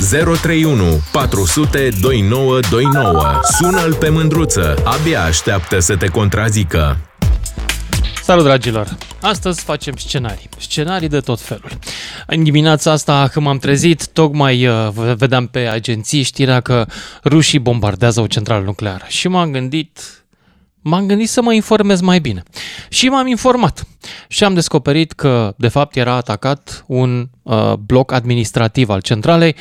031 400 2929. Sună-l pe mândruță. Abia așteaptă să te contrazică. Salut, dragilor! Astăzi facem scenarii. Scenarii de tot felul. În dimineața asta, când m-am trezit, tocmai uh, vedeam pe agenții știrea că rușii bombardează o centrală nucleară. Și m-am gândit, m-am gândit să mă informez mai bine. Și m-am informat. Și am descoperit că, de fapt, era atacat un uh, bloc administrativ al centralei,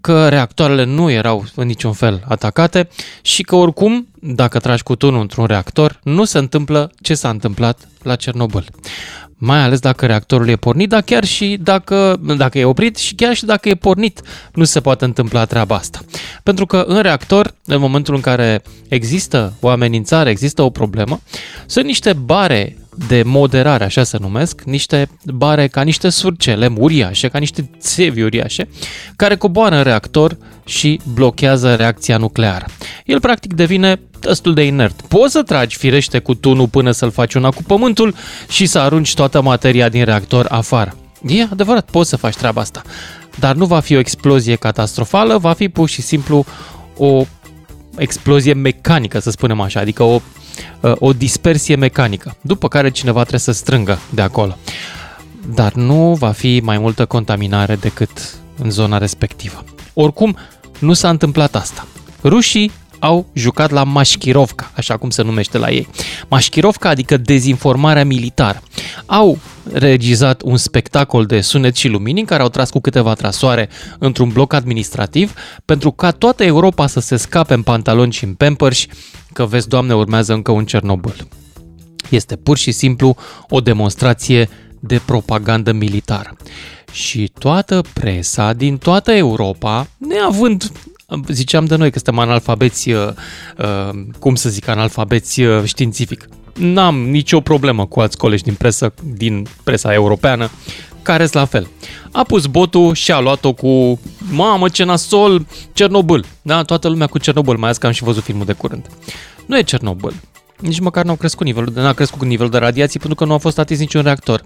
că reactoarele nu erau în niciun fel atacate și că, oricum, dacă tragi cu tunul într-un reactor, nu se întâmplă ce s-a întâmplat la Cernobâl mai ales dacă reactorul e pornit, dar chiar și dacă, dacă e oprit și chiar și dacă e pornit, nu se poate întâmpla treaba asta. Pentru că în reactor, în momentul în care există o amenințare, există o problemă, sunt niște bare de moderare, așa se numesc, niște bare ca niște surcele uriașe, ca niște țevi uriașe, care coboară în reactor și blochează reacția nucleară. El practic devine destul de inert. Poți să tragi firește cu tunul până să-l faci una cu pământul și să arunci toată materia din reactor afară. E adevărat, poți să faci treaba asta. Dar nu va fi o explozie catastrofală, va fi pur și simplu o explozie mecanică, să spunem așa, adică o, o dispersie mecanică, după care cineva trebuie să strângă de acolo. Dar nu va fi mai multă contaminare decât în zona respectivă. Oricum, nu s-a întâmplat asta. Rușii au jucat la Mașchirovca, așa cum se numește la ei. Mașchirovca, adică dezinformarea militară. Au regizat un spectacol de sunet și lumini în care au tras cu câteva trasoare într-un bloc administrativ pentru ca toată Europa să se scape în pantaloni și în pampers că vezi, Doamne, urmează încă un Cernobâl. Este pur și simplu o demonstrație de propagandă militară. Și toată presa din toată Europa, neavând ziceam de noi că suntem analfabeți, uh, uh, cum să zic, analfabeți uh, științific. N-am nicio problemă cu alți colegi din presă, din presa europeană, care sunt la fel. A pus botul și a luat-o cu mamă ce nasol, Cernobâl. Da, toată lumea cu Cernobâl, mai ales că am și văzut filmul de curând. Nu e Cernobâl. Nici măcar nu a crescut nivelul, n-a crescut nivelul de radiații pentru că nu a fost atins niciun reactor.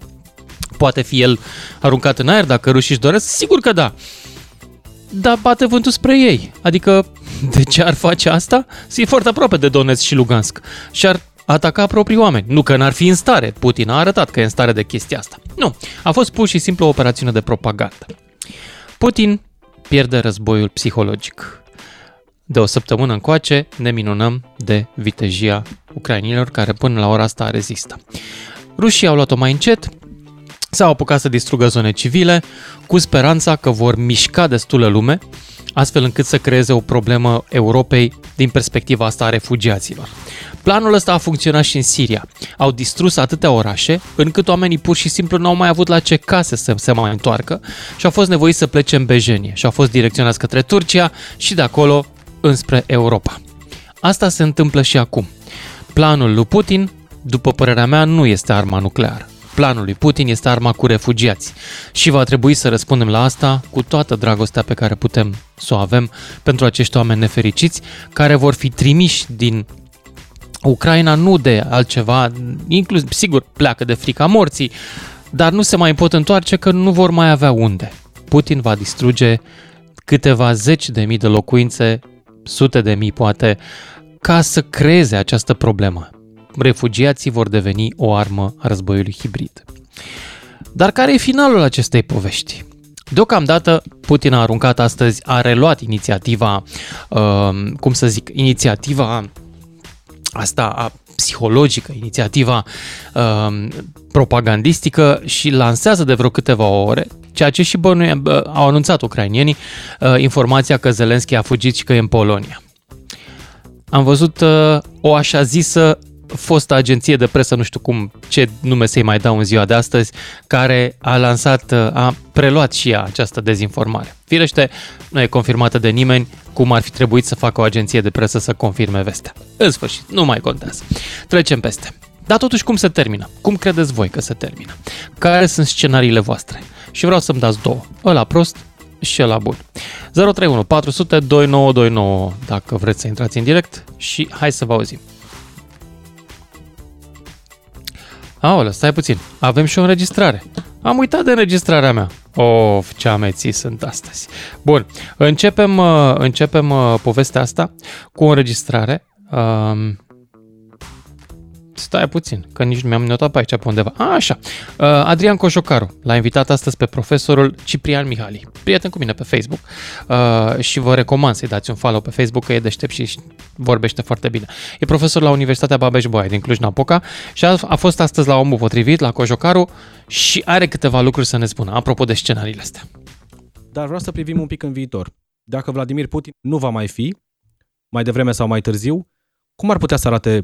Poate fi el aruncat în aer dacă rușii își doresc? Sigur că da dar bate vântul spre ei. Adică, de ce ar face asta? Să e foarte aproape de Donetsk și Lugansk și ar ataca proprii oameni. Nu că n-ar fi în stare. Putin a arătat că e în stare de chestia asta. Nu, a fost pur și simplu o operațiune de propagandă. Putin pierde războiul psihologic. De o săptămână încoace ne minunăm de vitejia ucrainilor care până la ora asta rezistă. Rușii au luat-o mai încet, s-au apucat să distrugă zone civile, cu speranța că vor mișca destulă lume, astfel încât să creeze o problemă Europei din perspectiva asta a refugiaților. Planul ăsta a funcționat și în Siria. Au distrus atâtea orașe, încât oamenii pur și simplu nu au mai avut la ce case să se mai întoarcă și au fost nevoiți să plece în Bejenie și au fost direcționați către Turcia și de acolo înspre Europa. Asta se întâmplă și acum. Planul lui Putin, după părerea mea, nu este arma nucleară planul lui Putin este arma cu refugiați și va trebui să răspundem la asta cu toată dragostea pe care putem să o avem pentru acești oameni nefericiți care vor fi trimiși din Ucraina nu de altceva, inclusiv, sigur, pleacă de frica morții, dar nu se mai pot întoarce că nu vor mai avea unde. Putin va distruge câteva zeci de mii de locuințe, sute de mii poate, ca să creeze această problemă refugiații vor deveni o armă a războiului hibrid. Dar care e finalul acestei povești? Deocamdată, Putin a aruncat astăzi, a reluat inițiativa, uh, cum să zic, inițiativa asta a psihologică, inițiativa uh, propagandistică și lansează de vreo câteva ore, ceea ce și bănuie, uh, au anunțat ucrainienii, uh, informația că Zelenski a fugit și că e în Polonia. Am văzut uh, o așa zisă fostă agenție de presă, nu știu cum, ce nume să-i mai dau în ziua de astăzi, care a lansat, a preluat și ea această dezinformare. Firește, nu e confirmată de nimeni cum ar fi trebuit să facă o agenție de presă să confirme vestea. În sfârșit, nu mai contează. Trecem peste. Dar totuși cum se termină? Cum credeți voi că se termină? Care sunt scenariile voastre? Și vreau să-mi dați două. Ăla prost și ăla bun. 031 400 2929 dacă vreți să intrați în direct și hai să vă auzim. Aolea, stai puțin. Avem și o înregistrare. Am uitat de înregistrarea mea. Of, ce ameții sunt astăzi. Bun, începem, uh, începem uh, povestea asta cu o înregistrare. Um, Stai puțin, că nici nu mi-am notat pe aici pe undeva. A, așa. Uh, Adrian Cojocaru l-a invitat astăzi pe profesorul Ciprian Mihali, prieten cu mine pe Facebook uh, și vă recomand să-i dați un follow pe Facebook că e deștept și vorbește foarte bine. E profesor la Universitatea Babeș-Bolyai din Cluj-Napoca și a, a fost astăzi la omul potrivit, la Cojocaru și are câteva lucruri să ne spună apropo de scenariile astea. Dar vreau să privim un pic în viitor. Dacă Vladimir Putin nu va mai fi, mai devreme sau mai târziu, cum ar putea să arate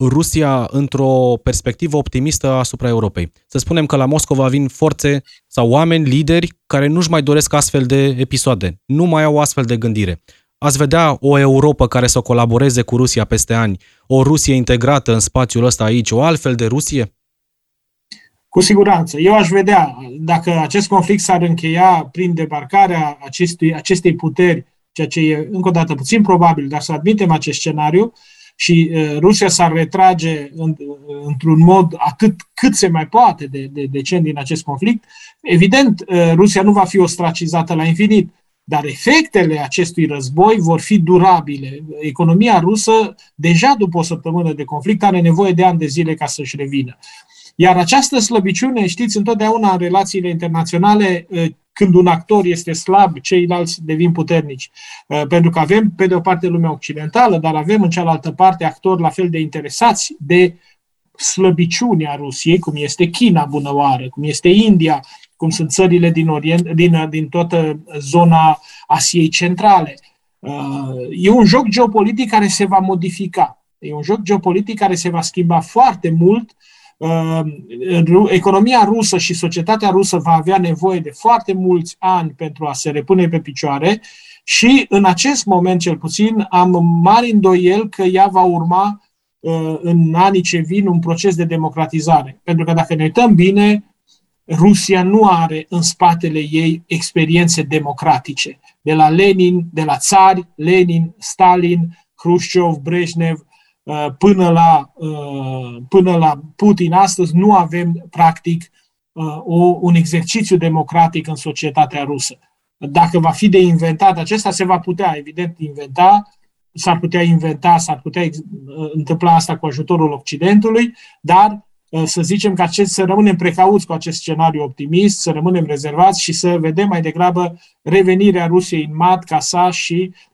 Rusia într-o perspectivă optimistă asupra Europei. Să spunem că la Moscova vin forțe sau oameni, lideri, care nu-și mai doresc astfel de episoade, nu mai au astfel de gândire. Ați vedea o Europa care să colaboreze cu Rusia peste ani, o Rusie integrată în spațiul ăsta aici, o altfel de Rusie? Cu siguranță. Eu aș vedea, dacă acest conflict s-ar încheia prin debarcarea acestui, acestei puteri, ceea ce e încă o dată puțin probabil, dar să admitem acest scenariu, uh, și Rusia s-ar retrage în, într-un mod atât cât se mai poate de, de decent din acest conflict, evident, Rusia nu va fi ostracizată la infinit, dar efectele acestui război vor fi durabile. Economia rusă, deja după o săptămână de conflict, are nevoie de ani de zile ca să-și revină. Iar această slăbiciune, știți, întotdeauna în relațiile internaționale, când un actor este slab, ceilalți devin puternici. Uh, pentru că avem, pe de o parte, lumea occidentală, dar avem în cealaltă parte actori la fel de interesați de slăbiciunea Rusiei, cum este China bunăoară, cum este India, cum sunt țările din, Orient, din, din toată zona Asiei Centrale. Uh, e un joc geopolitic care se va modifica. E un joc geopolitic care se va schimba foarte mult Uh, economia rusă și societatea rusă va avea nevoie de foarte mulți ani pentru a se repune pe picioare și în acest moment cel puțin am mari îndoiel că ea va urma uh, în anii ce vin un proces de democratizare. Pentru că dacă ne uităm bine, Rusia nu are în spatele ei experiențe democratice. De la Lenin, de la țari, Lenin, Stalin, Khrushchev, Brezhnev, Uh, până la, uh, până la Putin astăzi nu avem practic uh, o, un exercițiu democratic în societatea rusă. Dacă va fi de inventat acesta, se va putea, evident, inventa, s-ar putea inventa, s-ar putea întâmpla asta cu ajutorul Occidentului, dar să zicem că acest, să rămânem precauți cu acest scenariu optimist, să rămânem rezervați și să vedem mai degrabă revenirea Rusiei în mat ca sa și Uh,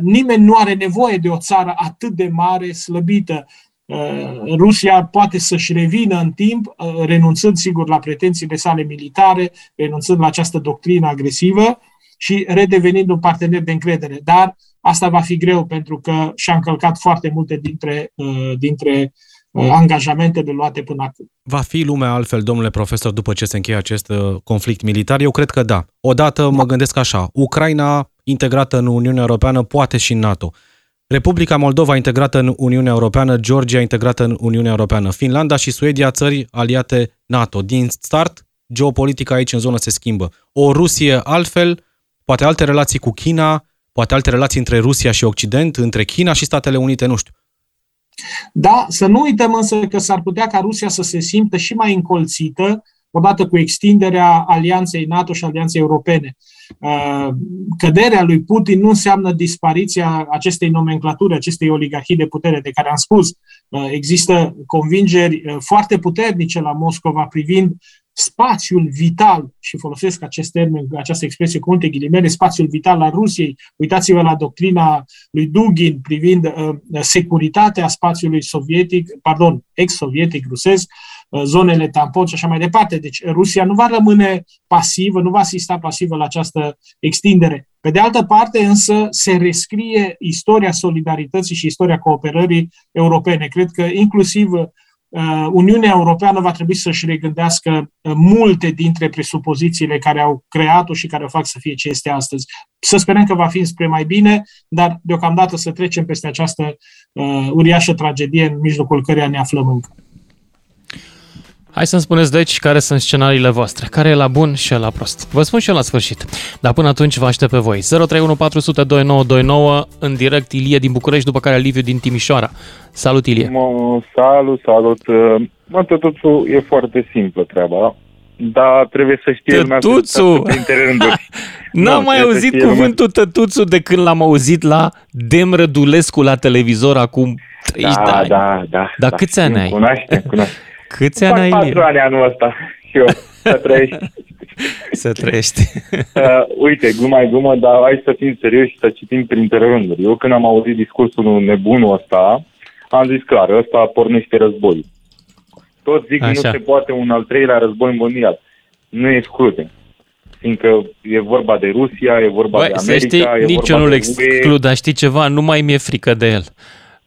nimeni nu are nevoie de o țară atât de mare, slăbită. Uh, Rusia poate să-și revină în timp, uh, renunțând sigur la pretențiile sale militare, renunțând la această doctrină agresivă și redevenind un partener de încredere. Dar asta va fi greu pentru că și-a încălcat foarte multe dintre, dintre angajamentele luate până acum. Va fi lumea altfel, domnule profesor, după ce se încheie acest conflict militar? Eu cred că da. Odată mă gândesc așa, Ucraina integrată în Uniunea Europeană, poate și în NATO. Republica Moldova integrată în Uniunea Europeană, Georgia integrată în Uniunea Europeană, Finlanda și Suedia țări aliate NATO. Din start, geopolitica aici în zonă se schimbă. O Rusie altfel, poate alte relații cu China, poate alte relații între Rusia și Occident, între China și Statele Unite, nu știu. Da, să nu uităm însă că s-ar putea ca Rusia să se simtă și mai încolțită odată cu extinderea alianței NATO și alianței europene. Uh, căderea lui Putin nu înseamnă dispariția acestei nomenclaturi, acestei oligarhii de putere de care am spus. Uh, există convingeri uh, foarte puternice la Moscova privind spațiul vital, și folosesc acest termen, această expresie cu multe ghilimele, spațiul vital al Rusiei. Uitați-vă la doctrina lui Dugin privind uh, securitatea spațiului sovietic, pardon, ex-sovietic rusesc, Uh, zonele tampon și așa mai departe. Deci Rusia nu va rămâne pasivă, nu va asista pasivă la această extindere. Pe de altă parte, însă, se rescrie istoria solidarității și istoria cooperării europene. Cred că inclusiv uh, Uniunea Europeană va trebui să-și regândească uh, multe dintre presupozițiile care au creat-o și care o fac să fie ce este astăzi. Să sperăm că va fi spre mai bine, dar deocamdată să trecem peste această uh, uriașă tragedie în mijlocul căreia ne aflăm încă. Hai să-mi spuneți, deci, care sunt scenariile voastre, care e la bun și la prost. Vă spun și eu la sfârșit, dar până atunci vă aștept pe voi. 031 în direct Ilie din București, după care Liviu din Timișoara. Salut, Ilie! Mă, salut, salut! Mă, totul e foarte simplă treaba. Da, trebuie să știe lumea să Tătuțu! stă printre rânduri. N-am Nu, mai trebuie să auzit știe lumea. cuvântul tătuțu de când l-am auzit la Dem Rădulescu la televizor acum 30 de Da, ani. da, da. Dar da, câți ani știm, ai? Cunoaștem, cunoaștem. Câți ani ai, Fac Ilie? patru ani anul ăsta și eu să trăiești. Să trăiești. Uh, uite, gluma e glumă, dar hai să fim serioși și să citim printre rânduri. Eu când am auzit discursul nebunul ăsta, am zis clar, ăsta pornește război. Toți zic că nu Așa. se poate un al treilea război mondial. Nu exclude. Fiindcă e vorba de Rusia, e vorba Băi, de să America, știi, e nici vorba eu nu-l de exclud, dar știi ceva? Nu mai mi-e frică de el.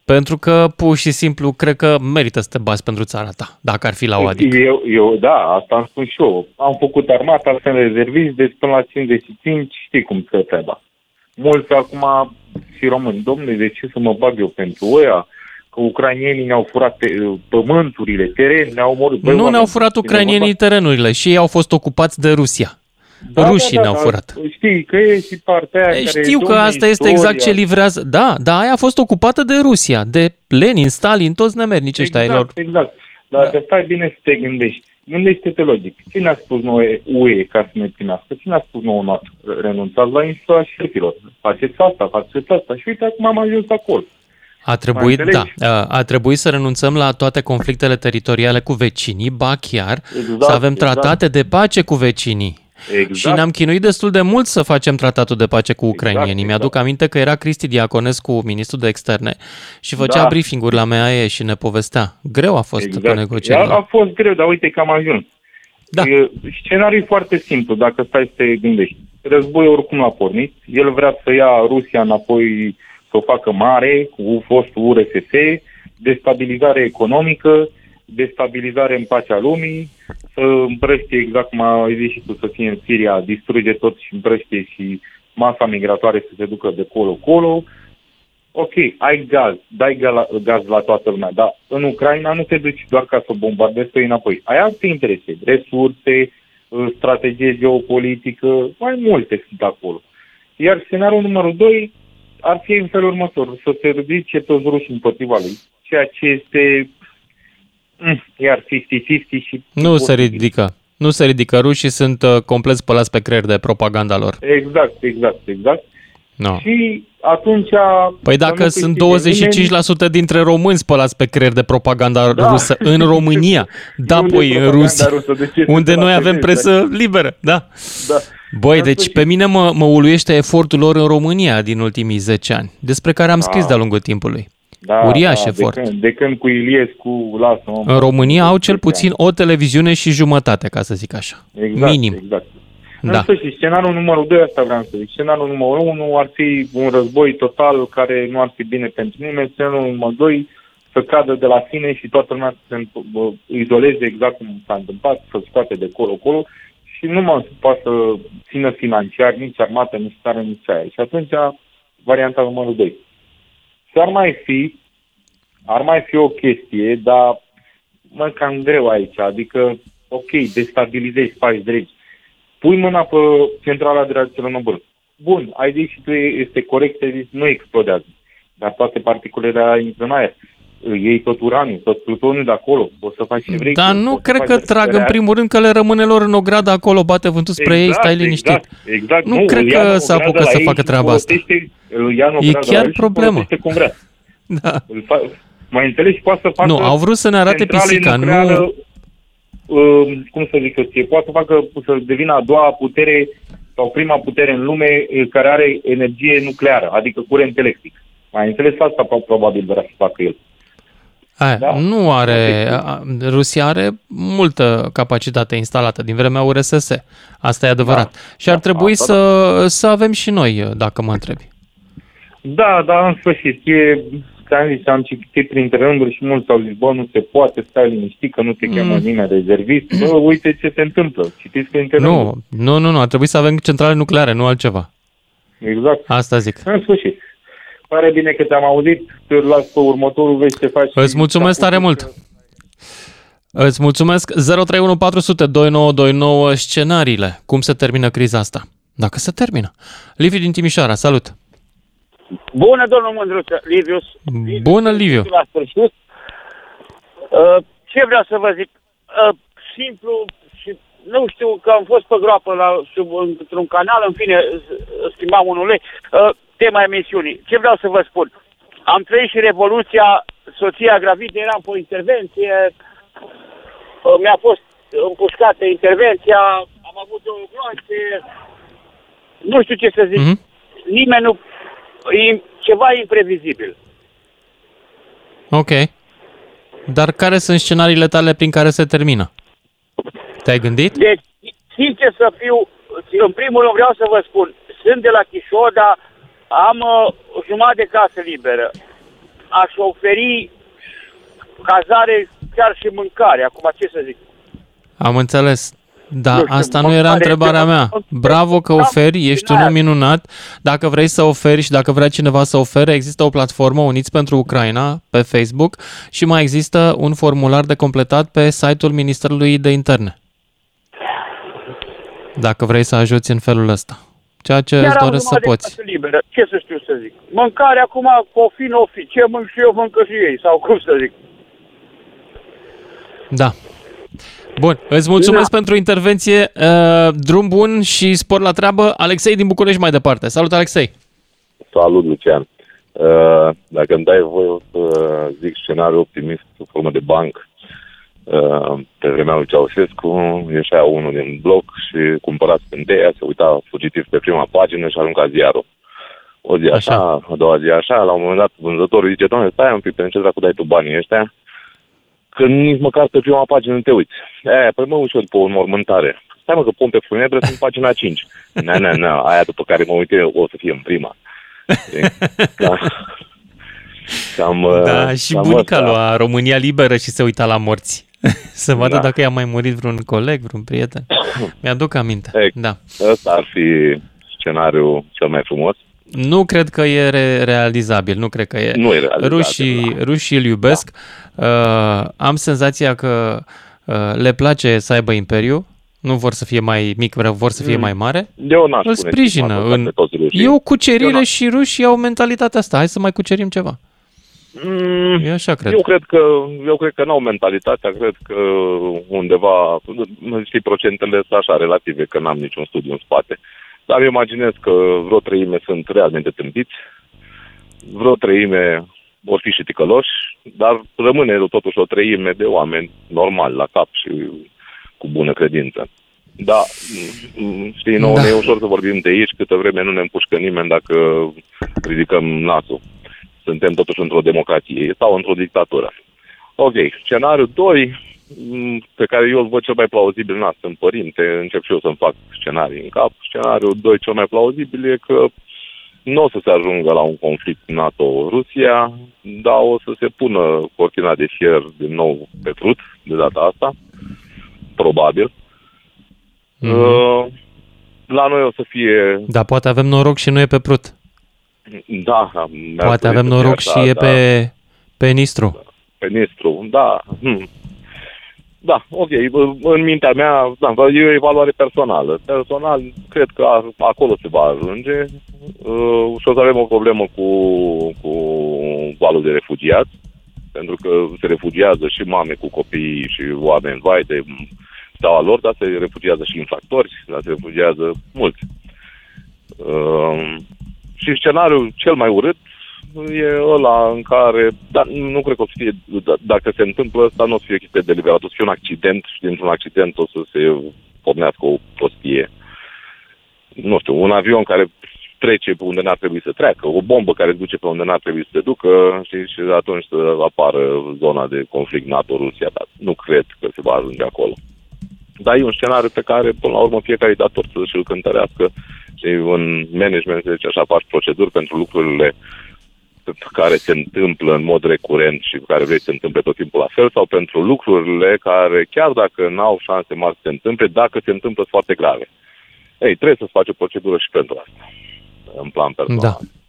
Pentru că, pur și simplu, cred că merită să te bați pentru țara ta, dacă ar fi la o adică. Eu, eu, da, asta am spus și eu. Am făcut armata, sunt rezervist, deci până la 55 știi cum stă treaba. Mulți acum și români, domnule, de ce să mă bag eu pentru ăia? Că ucrainienii ne-au furat te- pământurile, teren, ne-au omorât. Băi, Nu oameni, ne-au furat cine ucrainienii terenurile și ei au fost ocupați de Rusia. Vorba- Rușii ne-au furat. Știi că e și partea aia Ei, care... Știu că domne, asta este istoria. exact ce livrează. Da, da, aia a fost ocupată de Rusia, de Lenin, Stalin, toți nemernici ăștia ai lor. Exact, exact. Dar da. stai bine să te gândești. Gândește-te logic. Cine a spus noi UE ca să ne primească? Cine a spus nouă noastră? Renunțați la insula șerpilor. Faceți asta, faceți asta. Și uite, acum am ajuns acolo. A trebuit, da, înțelegi? a, a trebuit să renunțăm la toate conflictele teritoriale cu vecinii, ba chiar Exact, să avem exact. tratate de pace cu vecinii. Exact. Și ne-am chinuit destul de mult să facem tratatul de pace cu ucrainienii. Exact, Mi-aduc exact. aminte că era Cristi Diaconescu, ministrul de externe, și făcea Da. briefing-uri la MAE și ne povestea. Greu a fost exact. pe negocieri. A, a fost greu, dar uite că am ajuns. Da. E, Scenariul e foarte simplu, dacă stai să te gândești. Războiul oricum a pornit. El vrea să ia Rusia înapoi, să o facă mare, cu fostul URSS, destabilizare economică, destabilizare în pacea lumii, să împrăștie, exact cum ai zis și tu, să fie în Siria, distruge tot și împrăștie și masa migratoare să se ducă de colo-colo. Ok, ai gaz, dai gaz la, gaz la toată lumea, dar în Ucraina nu te duci doar ca să bombardezi pe ei înapoi. Ai alte interese, resurse, uh, strategie geopolitică, mai multe sunt acolo. Iar scenariul numărul 2 ar fi în felul următor, să se ridice toți rușii împotriva lui, ceea ce este mm, iar 50-50 și... Nu se ridică. Nu se ridică. Rușii sunt uh, complet spălați pe creier de propaganda lor. Exact, exact, exact. No. Și atunci... Păi să dacă nu sunt câștige nimeni- 25% dintre români spălați pe creier de propaganda Da. rusă în România, da, Unde păi e în propaganda Rusia, rusă? De ce unde se noi avem tratatează? presă liberă, da. Da. Băi, În deci sfârșit. pe mine mă, mă uluiește efortul lor în România din ultimii 10 ani, despre care am scris Da. de-a lungul timpului. Da, Uriaș da, efort. De când, de când cu Iliescu, lasă În România au cel puțin o televiziune și jumătate, ca să zic așa. exact, Minim. Exact. Da. În sfârșit, scenariul numărul 2, asta vreau să zic. Scenariul numărul 1 ar fi un război total care nu ar fi bine pentru nimeni. Scenariul numărul 2 să cadă de la sine și toată lumea să se bă, izoleze exact cum s-a întâmplat, să scoate de colo-colo și nu mă poate să țină financiar nici armată, nici țară, nici aia. Și atunci, varianta numărul 2. Și ar mai fi, ar mai fi o chestie, dar mă cam greu aici, adică, ok, destabilizezi, faci drept, pui mâna pe centrala de reacție Chernobyl. Bun, ai zis și tu, este corect, ai zis, nu explodează, dar toate particulele intră în aer. Iei tot uraniu, tot plutoniu de acolo, o să faci și vrei. Dar nu poți să cred faci că trag în reacție. primul rând că le rămâne lor în ogradă acolo, bate vântul spre ei, stai liniștit. Exact, exact. Nu cred îl că ia în se ogradă apucă la să ei facă și treaba asta. folosește- Îl ia în E ogradă la chiar ei și problemă. folosește cum vrea. Da. Îl fa- mai înțelegi, poate să facă Nu, au vrut să ne arate centrale pisica, nucleară, nu... uh, cum să zic eu ție, poate să facă să devină a doua putere sau prima putere în lume uh, care are energie nucleară, adică curent electric. Mai înțeles asta pro- probabil vrea să facă el. Aia, Da. Nu are... a- Rusia are multă capacitate instalată din vremea URSS. Asta e adevărat. Da. Și ar Da, trebui asta să, să avem și noi, dacă mă întrebi. Da, dar în sfârșit, e, ți-am zis, am citit printre rânduri și mulți au zis, bă, nu se poate, stai liniștit că nu te cheamă Mm. nimeni rezervist. Bă, uite ce se întâmplă. Citiți printre rânduri. Nu, nu, nu, nu, ar trebui să avem centrale nucleare, nu altceva. Exact. Asta zic. În sfârșit. Pare bine că te-am auzit, te las pe următorul, vezi ce faci. Îți mulțumesc tare mult. Îți mulțumesc 031 400 2929 scenariile. Cum se termină criza asta? Dacă se termină. Liviu din Timișoara, salut! Bună, domnul Mândruță, Livius. Bună, Liviu! La sfârșit. Uh, ce vreau să vă zic? Uh, simplu și nu știu că am fost pe groapă la, sub, într-un canal, în fine, schimbam unul lei, uh, tema emisiunii. Ce vreau să vă spun? Am trăit și Revoluția, soția gravidă, eram pe o intervenție, uh, mi-a fost împușcată intervenția, am avut două gloanțe, nu știu ce să zic. Mm-hmm. Nimeni nu... E ceva imprevizibil. Ok. Dar care sunt scenariile tale prin care se termină? Te-ai gândit? Deci, sincer să fiu, în primul rând vreau să vă spun, sunt de la Chișoda, am uh, jumătate de casă liberă. Aș oferi cazare, chiar și mâncare. Acum, ce să zic? Am înțeles. Da, nu știu, asta nu era întrebarea mea. Bravo că oferi, ești un om minunat. Dacă vrei să oferi și dacă vrea cineva să ofere, există o platformă Uniți pentru Ucraina pe Facebook și mai există un formular de completat pe site-ul Ministerului de Interne. Dacă vrei să ajuți în felul ăsta. Ceea ce Chiar îți doresc să poți. Liberă. Ce să știu să zic? Mâncare acum, o fi, nu fi. Ce mânc și eu, mâncă și ei. Sau cum să zic? Da. Bun, îți mulțumesc da. pentru intervenție. Uh, drum bun și spor la treabă. Alexei din București mai departe. Salut, Alexei! Salut, Lucian! Uh, dacă îmi dai voie să zic scenariu optimist sub formă de banc, uh, pe vremea lui Ceaușescu, ieșea unul din bloc și cumpăra scânteia, se uita fugitiv pe prima pagină și arunca ziarul. O zi așa, așa, a doua zi așa, la un moment dat vânzătorul zice, doamne, stai un pic, pe ce dracu dai tu banii ăștia? că nici măcar pe prima pagină nu te uiți. E, păi mă ușor pe o înmormântare. Stai mă că pun pe funebră sunt pagina 5. Na, na, na, aia după care mă uit o să fie în prima. Ca, cam, da, uh, și cam bunica asta. lua România Liberă și se uita la morți. să vadă da. dacă i-a mai murit vreun coleg, vreun prieten. Mi-aduc aminte. E, da. Ăsta ar fi scenariul cel mai frumos. Nu cred că e re- realizabil, nu cred că e. Nu e realizabil. Rușii, da. rușii îl iubesc. Da. Uh, am senzația că uh, le place să aibă imperiu, nu vor să fie mai mic, vor să fie mm. mai mare. Eu n-aș îl sprijină. În... E o cucerire și rușii au mentalitatea asta. Hai să mai cucerim ceva. Mm, eu așa cred. Eu cred că, eu cred că n-au mentalitatea, cred că undeva, știi, procentele sunt așa relative, că n-am niciun studiu în spate. Dar îmi imaginez că vreo treime sunt realmente tâmpiți, vreo treime vor fi și ticăloși, dar rămâne totuși o treime de oameni normali la cap și cu bună credință. Da, știi, nouă da. ne e ușor să vorbim de aici, câtă vreme nu ne împușcă nimeni dacă ridicăm nasul. Suntem totuși într-o democrație sau într-o dictatură. Ok, scenariul 2, Mm, pe care eu îl văd cel mai plauzibil, na, sunt părinte, încep și eu să-mi fac scenarii în cap. Scenariul 2 cel mai plauzibil e că nu o să se ajungă la un conflict NATO-Rusia, dar o să se pună cortina de fier din nou pe frut, de data asta, probabil. Mm-hmm. La noi o să fie... Da, poate avem noroc și nu e pe prut. Da. Poate avem noroc așa, și e da. pe, pe Nistru. Pe Nistru, da. Hm. Da, ok. În mintea mea, da, e o evaluare personală. Personal, cred că acolo se va ajunge uh, și o să avem o problemă cu, cu valul de refugiați, pentru că se refugiază și mame cu copii și oameni, vai de steaua lor, dar se refugiază și infractori, dar se refugiază mulți. Uh, și scenariul cel mai urât e ăla în care, dar nu cred că o să fie, d- dacă se întâmplă asta, nu o să fie chestie deliberat, o să fie un accident și dintr-un accident o să se pornească o prostie. Nu știu, un avion care trece pe unde n-ar trebui să treacă, o bombă care duce pe unde n-ar trebui să se ducă și, și atunci să apară zona de conflict NATO-Rusia, dar nu cred că se va ajunge acolo. Dar e un scenariu pe care, până la urmă, fiecare dator să și-l cântărească și în management, deci așa faci proceduri pentru lucrurile care se întâmplă în mod recurent și care vrei să se întâmple tot timpul la fel sau pentru lucrurile care, chiar dacă n-au șanse mari să se întâmple, dacă se întâmplă foarte grave. Ei, trebuie să faci o procedură și pentru asta, în plan personal. Da.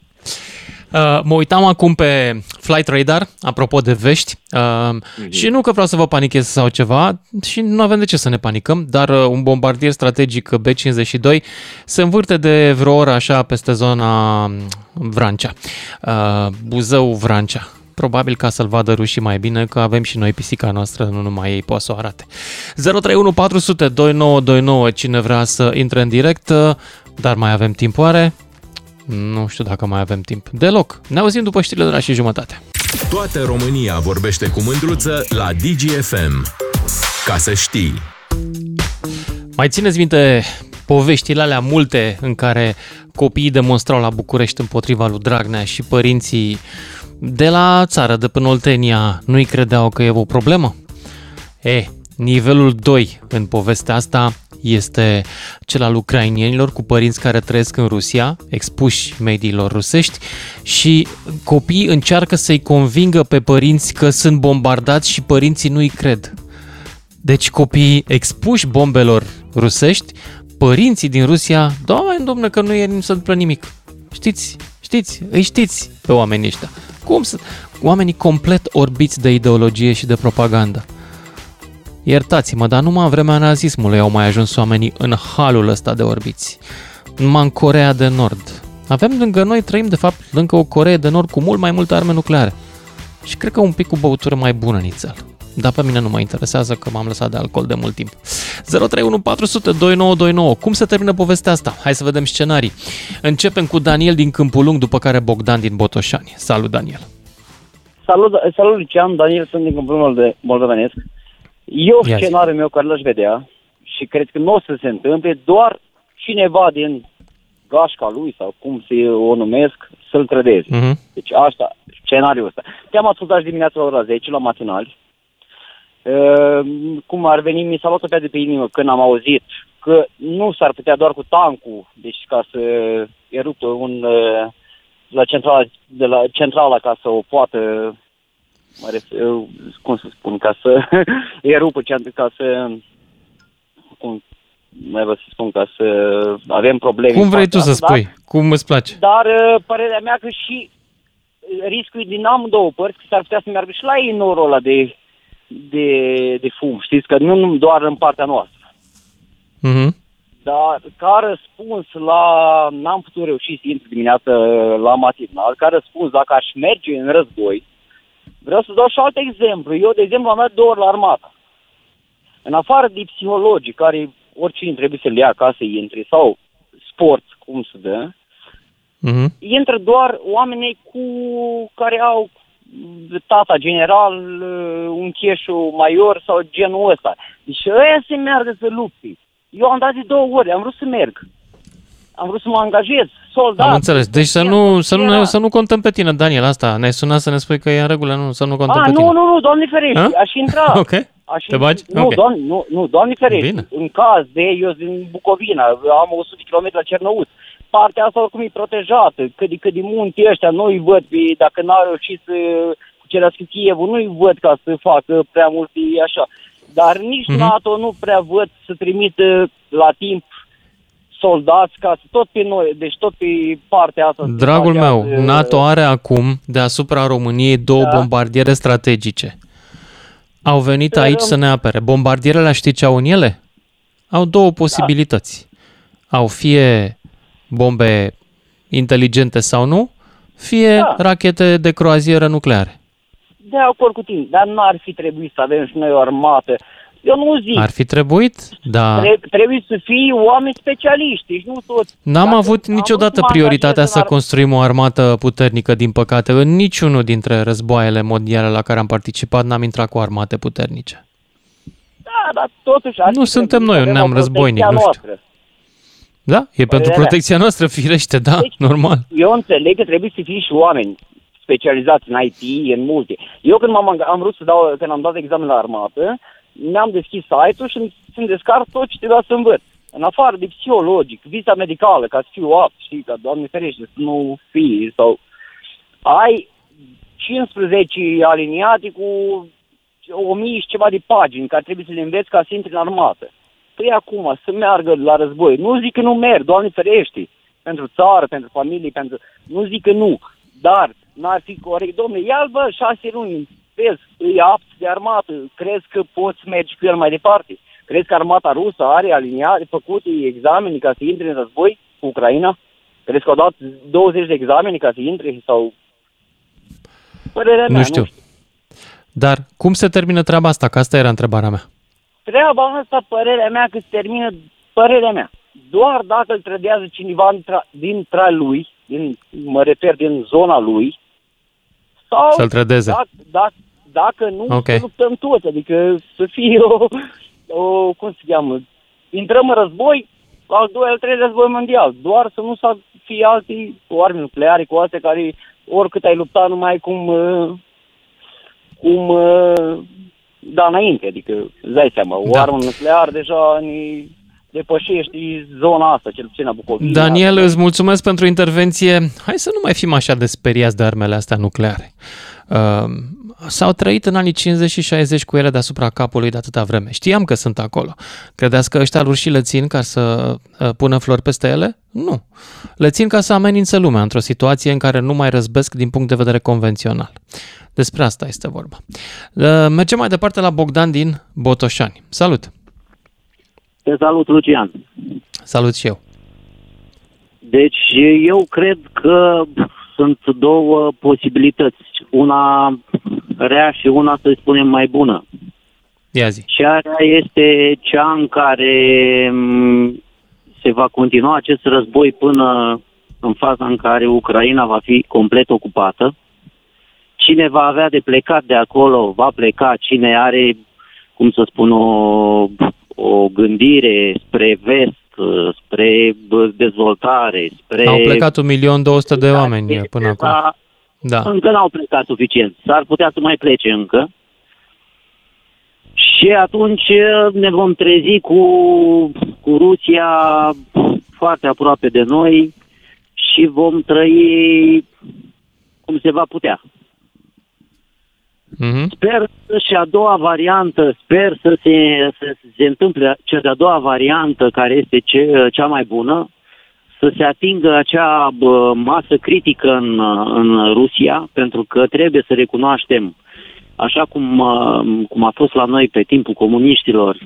Uh, mă uitam acum pe Flight Radar, apropo de vești, uh, mm-hmm. și nu că vreau să vă panichez sau ceva, și nu avem de ce să ne panicăm, dar uh, un bombardier strategic B-52 se învârte de vreo oră așa peste zona um, Vrancea, uh, Buzău-Vrancea. probabil ca să-l vadă rușii mai bine, că avem și noi pisica noastră, nu numai ei poate să o arate. 031 400 2929, cine vrea să intre în direct, dar mai avem timp oare? Nu știu dacă mai avem timp. Deloc. Ne auzim după știrile de la și jumătate. Toată România vorbește cu mândruță la DGFM. Ca să știi. Mai țineți minte poveștile alea multe în care copiii demonstrau la București împotriva lui Dragnea și părinții de la țară, de până Oltenia, nu-i credeau că e o problemă? E, nivelul 2 în povestea asta este cel al ucrainienilor cu părinți care trăiesc în Rusia, expuși mediilor rusești și copiii încearcă să-i convingă pe părinți că sunt bombardați și părinții nu-i cred. Deci copiii expuși bombelor rusești, părinții din Rusia, doamne, domnule, că nu e, nu se întâmplă nimic. Știți, știți, îi știți pe oamenii ăștia. Cum sunt oamenii complet orbiți de ideologie și de propagandă. Iertați-mă, dar numai în vremea nazismului au mai ajuns oamenii în halul ăsta de orbiți. Numai în Corea de Nord. Avem lângă noi, trăim de fapt lângă o Corea de Nord cu mult mai multe arme nucleare. Și cred că un pic cu băutură mai bună nițel. Dar pe mine nu mă interesează că m-am lăsat de alcool de mult timp. 031 400 2929. Cum se termină povestea asta? Hai să vedem scenarii. Începem cu Daniel din Câmpul Lung, după care Bogdan din Botoșani. Salut, Daniel! Salut, salut Lucian, Daniel, sunt din Câmpul Lung de Moldovenesc. Eu Ia zi. scenariul meu care l-aș vedea și cred că nu o să se întâmple, doar cineva din gașca lui sau cum se o numesc, să-l trădeze. Mhm. Deci asta, scenariul ăsta. Te-am ascultat și dimineața la ora 10 la matinali. Uh, cum ar veni, mi s-a luat o piatră de pe inimă când am auzit că nu s-ar putea doar cu tancul, deci ca să eruptă un, uh, la centrala, de la centrala ca să o poată mă refer, eu, cum să spun, ca să erupă, cent- ca să cum mai vă să spun, ca să avem probleme. Cum în vrei tu partea să asta, spui? Cum îți place? Dar uh, părerea mea că și uh, riscul e din amândouă părți, că s-ar putea să meargă și la ei norul ăla de, de, de fum, știți, că nu nu doar în partea noastră. Mhm. Dar ca răspuns la... N-am putut reuși să intru dimineață la matinal, ca răspuns dacă aș merge în război, vreau să dau și alt exemplu. Eu, de exemplu, am mers două ori la armată. În afară de psihologii, care oricine trebuie să le ia ca să intre, sau sport, cum se dă, Mhm. intră doar oamenii cu care au tata general, un cheșu major sau genul ăsta. Deci ăia se meargă să lupte. Eu am dat de două ori, am vrut să merg. Am vrut să mă angajez, soldat. Am înțeles. Deci să nu, să, nu, Era- ne- să nu contăm pe tine, Daniel, asta. Ne-ai sunat să ne spui că e în regulă, nu, să nu contăm A, pe nu, tine. nu, nu, doamne ferește, A? aș intra. Ok. Aș Te bagi? Nu, Ok. doamne, nu, nu, doamne ferește. Bine. În caz de, eu sunt din Bucovina, am 100 km la Cernăuț. Partea asta oricum e protejată. Cât de, cât de munti ăștia, nu-i văd, pe, dacă n-au reușit să cucerească Chievul, nu-i văd ca să facă prea multe așa. Dar nici Mhm. NATO nu prea văd să trimită la timp soldați ca să tot pe noi, deci tot pe partea asta. se Dragul meu, bazează- NATO are acum deasupra României două Da. bombardiere strategice. Au venit Sperăm. aici să ne apere. Bombardierele, știți ce au în ele? Au două posibilități. Au fie bombe inteligente sau nu, fie Da. rachete de croazieră nucleare. De acord cu tine, dar n-ar fi trebuit să avem și noi o armată. Eu nu zic. Ar fi trebuit, da. Tre- trebuie să fii oameni specialiști, deci nu toți. N-am Dacă avut am niciodată vrut să mă prioritatea angajez să în ar- construim o armată puternică, din păcate. În niciunul dintre războaiele mondiale la care am participat n-am intrat cu armate puternice. Da, dar totuși ar Nu fi suntem trebuit noi să un avem neam o războinic, protecție a nu știu. noastră. Da? E pentru mea. protecția noastră, firește, da, Deci- normal. Eu înțeleg că trebuie să fii și oameni specializați în IT, în multe. Eu când m-am, anga- am vrut să dau, când am dat examen la armată, mi-am deschis site-ul și îmi- îmi descarc tot ce trebuia să învăț. În afară de psihologic, visa medicală, ca să fiu apt, știi, ca doamne ferește, să nu fii, sau ai 15 aliniate cu 1000 și ceva de pagini care trebuie să le înveți ca să intri în armată. Păi acum, să meargă la război. Nu zic că nu merg, doamne ferește, pentru țară, pentru familie, pentru... Nu zic că nu, dar n-ar fi corect. Domnule, ia bă, șase luni, vezi, îi apt de armată, crezi că poți merge cu el mai departe? Crezi că armata rusă are aliniate, făcute examene ca să intre în război cu Ucraina? Crezi că au dat 20 de examene ca să intre sau Părerea mea, Nu știu. Dar cum se termină treaba asta? Că asta era întrebarea mea. Treaba asta, părerea mea, că se termină, părerea mea, doar dacă îl trădează cineva dintre, dintre lui, din, mă refer din zona lui, sau Să-l trădeze. Dacă, dacă, dacă nu, Ok. să luptăm toți, adică să fie o, o cum se cheamă, intrăm în război, al doilea, al treilea război mondial, doar să nu să fie alții cu arme nucleare, cu astea care oricât ai luptat numai cum, uh, cum uh, da înainte, adică îți dai seama, o Da. armă nucleară deja ne depășești zona asta, cel puțin a Bucovinei. Daniel, îți mulțumesc pentru intervenție. Hai să nu mai fim așa de speriați de armele astea nucleare. Uh, s-au trăit în anii 50 și 60 cu ele deasupra capului de atâta vreme. Știam că sunt acolo. Credeți că ăștia rușii le țin ca să uh, pună flori peste ele? Nu. Le țin ca să amenințe lumea într-o situație în care nu mai răzbesc din punct de vedere convențional. Despre asta este vorba. Uh, mergem mai departe la Bogdan din Botoșani. Salut! Te salut, Lucian. Salut și eu! Deci eu cred că sunt două posibilități. Una rea și una, să spunem, mai bună. Ia zi. Cea rea este cea în care m, se va continua acest război până în faza în care Ucraina va fi complet ocupată. Cine va avea de plecat de acolo va pleca, cine are, cum să spun, o, o gândire spre vest, spre bă, dezvoltare, spre... Au plecat 1.200.000 de oameni până acum. Da, Da. încă n-au plecat suficient. S-ar putea să mai plece încă. Și atunci ne vom trezi cu, cu Rusia foarte aproape de noi și vom trăi cum se va putea. Mhm. Sper și a doua variantă, sper să se, să se întâmple cea de-a doua variantă, care este ce, cea mai bună, să se atingă acea bă, masă critică în, în Rusia, pentru că trebuie să recunoaștem, așa cum, uh, cum a fost la noi pe timpul comuniștilor,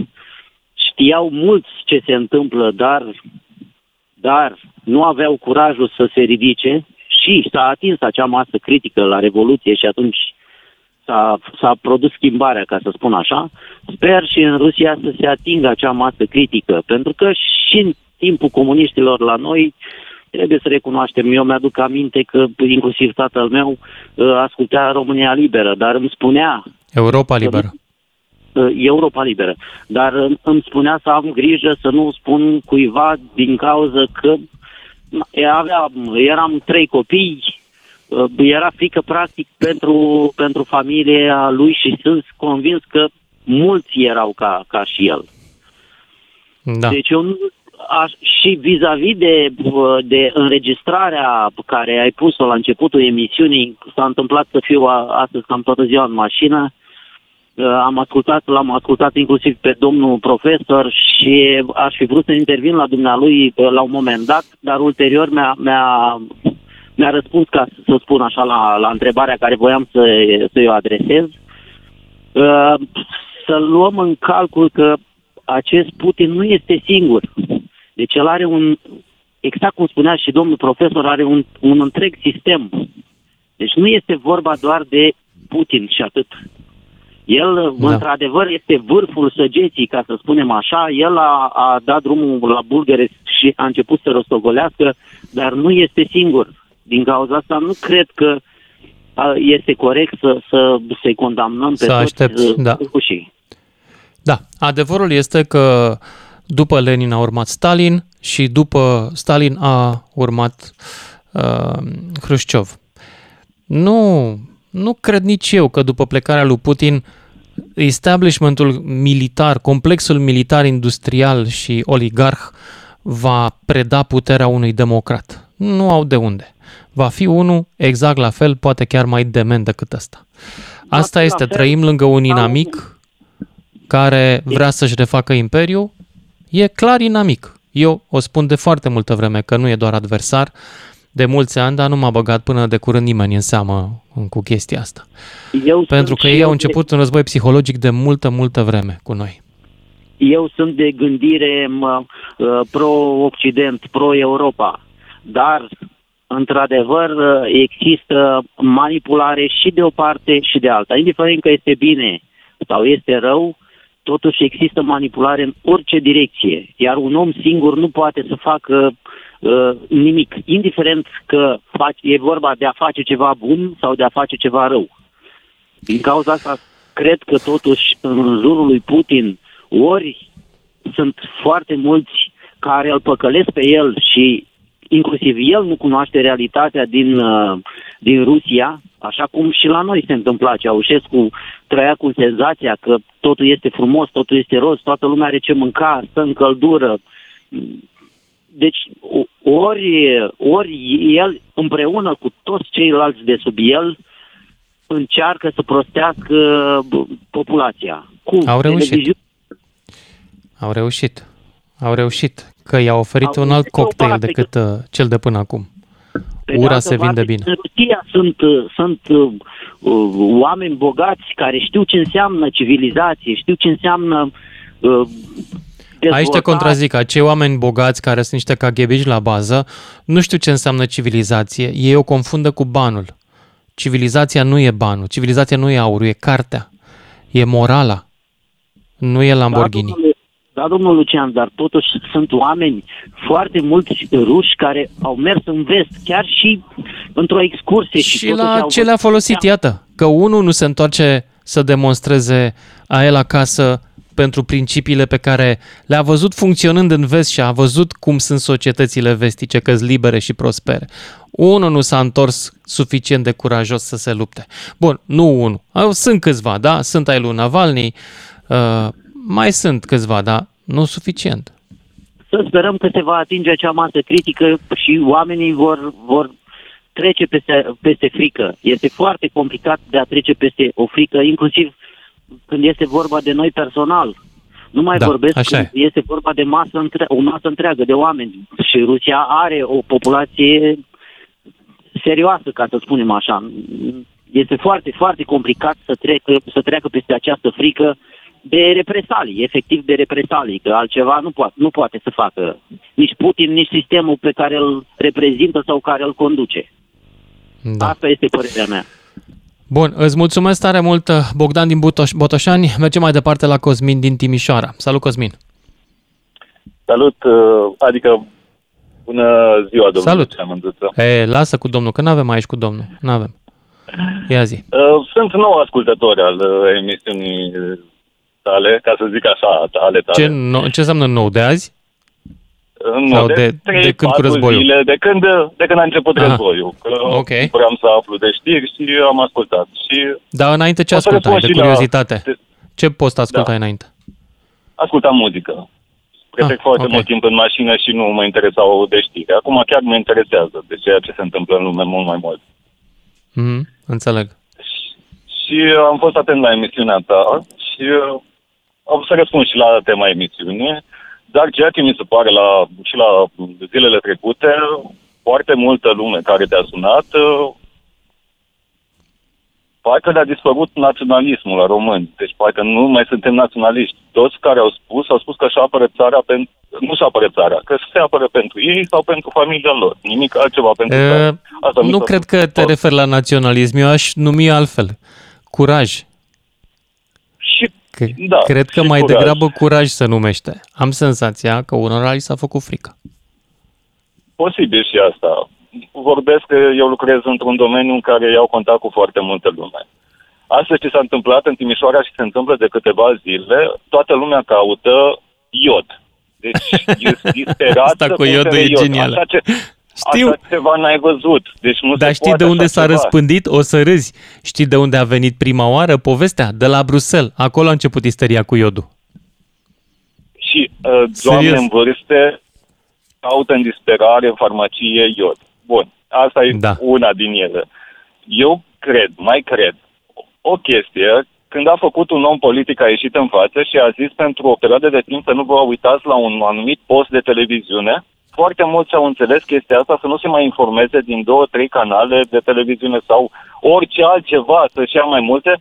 știau mulți ce se întâmplă, dar, dar nu aveau curajul să se ridice și s-a atins acea masă critică la Revoluție și atunci s-a, s-a produs schimbarea, ca să spun așa. Sper și în Rusia să se atingă acea masă critică, pentru că și în timpul comuniștilor la noi trebuie să recunoaștem. Eu mi-aduc aminte că inclusiv tatăl meu uh, asculta România Liberă, dar îmi spunea Europa liberă. uh, Europa Liberă, dar uh, îmi spunea să am grijă să nu spun cuiva din cauză că na, avea, eram trei copii, uh, era frică practic pentru, pentru familia lui și sunt convins că mulți erau ca, ca și el. Da. Deci eu nu- aș, și vis-a-vis de, uh, de înregistrarea pe care ai pus-o la începutul emisiunii, s-a întâmplat să fiu a, astăzi cam toată ziua în mașină, Uh, am ascultat, l-am ascultat inclusiv pe domnul profesor și aș fi vrut să intervin la dumnealui uh, la un moment dat, dar ulterior mi-a, mi-a, mi-a răspuns, ca să spun așa, la, la întrebarea care voiam să, să-i o adresez. Uh, Să luăm în calcul că acest Putin nu este singur. Deci el are un, exact cum spunea și domnul profesor, are un, un întreg sistem. Deci nu este vorba doar de Putin și atât. El, Da. da. într-adevăr, este vârful săgeții, ca să spunem așa. El a, a dat drumul la bulgare și a început să rostogolească, dar nu este singur. Din cauza asta nu cred că a, este corect să, să să-i condamnăm pe Să toți aștepți, uh, da. rușii. Da, adevărul este că după Lenin a urmat Stalin și după Stalin a urmat uh, Hrușciov. Nu, nu cred nici eu că după plecarea lui Putin establishmentul militar, complexul militar industrial și oligarh va preda puterea unui democrat. Nu au de unde. Va fi unul exact la fel, poate chiar mai dement decât ăsta. Asta la este, fel. trăim lângă un inamic care vrea să-și refacă imperiu, e clar inamic. Eu o spun de foarte multă vreme că nu e doar adversar, de mulți ani, dar nu m-a băgat până de curând nimeni în seamă cu chestia asta. Eu Pentru sunt că și ei eu au început un război psihologic de multă, multă vreme cu noi. eu sunt de gândire mă, uh, pro-Occident, pro-Europa, dar într-adevăr, există manipulare și de o parte și de alta. Indiferent că este bine sau este rău, totuși există manipulare în orice direcție. Iar un om singur nu poate să facă uh, nimic, indiferent că faci, e vorba de a face ceva bun sau de a face ceva rău. Din cauza asta, cred că totuși în jurul lui Putin ori sunt foarte mulți care îl păcălesc pe el și inclusiv el nu cunoaște realitatea din, uh, din Rusia, așa cum și la noi se întâmpla. Ceaușescu trăia cu senzația că totul este frumos, totul este roz, toată lumea are ce mânca, stă în căldură. Deci, ori, ori el împreună cu toți ceilalți de sub el încearcă să prostească populația. Cum? Au reușit. Au reușit. Au reușit că i-a oferit Au un alt cocktail decât că... Uh, cel de până acum. Pe Ura se vinde bine. În Rusia sunt, uh, sunt uh, uh, oameni bogați care știu ce înseamnă civilizație, știu ce înseamnă uh, Aici te contrazic, acei oameni bogați care sunt niște caghebici la bază nu știu ce înseamnă civilizație. Ei o confundă cu banul. Civilizația nu e banul, civilizația nu e aurul, e cartea, e morala, nu e Lamborghini. Da, da, domnul Lucian, dar totuși sunt oameni foarte mulți ruși care au mers în vest, chiar și într-o excursie. Și, și la ce le-a folosit, iată, că unul nu se întoarce să demonstreze a el acasă pentru principiile pe care le-a văzut funcționând în vest și a văzut cum sunt societățile vestice, că libere și prospere. Unul nu s-a întors suficient de curajos să se lupte. Bun, nu unul. Sunt câțiva, da? Sunt ai lui Navalny, uh, mai sunt câțiva, dar nu suficient. Să sperăm că se va atinge acea masă critică și oamenii vor, vor trece peste, peste frică. Este foarte complicat de a trece peste o frică, inclusiv când este vorba de noi personal. Nu mai da, vorbesc așa când e. este vorba de masă între, o masă întreagă de oameni. Și Rusia are o populație serioasă, ca să spunem așa. Este foarte, foarte complicat să treacă, să treacă peste această frică de represalii, efectiv de represalii, că altceva nu poate, nu poate să facă nici Putin, nici sistemul pe care îl reprezintă sau care îl conduce. Da. Asta este părerea mea. Bun, îți mulțumesc tare mult, Bogdan din Butoș- Botoșani. Mergem mai departe la Cosmin din Timișoara. Salut, Cosmin! Salut, uh, adică bună ziua, domnule Salut! E, lasă cu domnul, că nu avem aici cu domnul, nu avem. Ia zi. Uh, sunt nou ascultător al uh, emisiunii tale, ca să zic așa, ale tale. Ce, no, ce înseamnă nou? De azi? Nu, Sau de, de, 3, de când cu războiul? Zile, de, când, de când a început Aha. războiul. Că okay. vreau să aflu de știri și am ascultat. Și Dar înainte ce ascultai, de curiozitate? La... Ce post ascultai da. înainte? Ascultam muzică. Petrec ah, foarte okay. mult timp în mașină și nu mă interesau de știri. Acum chiar mă interesează de ceea ce se întâmplă în lume mult mai mult. Mm, înțeleg. Și, și am fost atent la emisiunea ta și am să răspund și la tema emisiunii, dar ceea ce mi se pare la, și la zilele trecute, foarte multă lume care te-a sunat, parcă le-a dispărut naționalismul la români. Deci parcă nu mai suntem naționaliști. Toți care au spus, au spus că și apără țara pentru nu și apără țara, că se apără pentru ei sau pentru familia lor. Nimic altceva pentru e, Asta Nu cred că te referi la naționalism, eu aș numi altfel. Curaj. Și da, Cred că mai curaj. degrabă curaj se numește. Am senzația că unora li s-a făcut frică. Posibil și asta. Vorbesc că eu lucrez într-un domeniu în care iau contact cu foarte multă lume. Astăzi ce s-a întâmplat în Timișoara și se întâmplă de câteva zile, toată lumea caută iod. Deci e disperat Asta cu iodul e genială. Așa ce, știu. Așa ceva n-ai văzut. Deci nu Dar se știi de unde s-a ceva. răspândit? O să râzi. Știi de unde a venit prima oară povestea? De la Bruxelles. Acolo a început isteria cu iodul. Și uh, doamne în vârste caută în disperare în farmacie iod. Bun, asta e da. una din ele. Eu cred, mai cred, o chestie, când a făcut un om politic, a ieșit în față și a zis pentru o perioadă de timp să nu vă uitați la un anumit post de televiziune, foarte mulți au înțeles chestia asta să nu se mai informeze din două, trei canale de televiziune sau orice altceva, să-și ia mai multe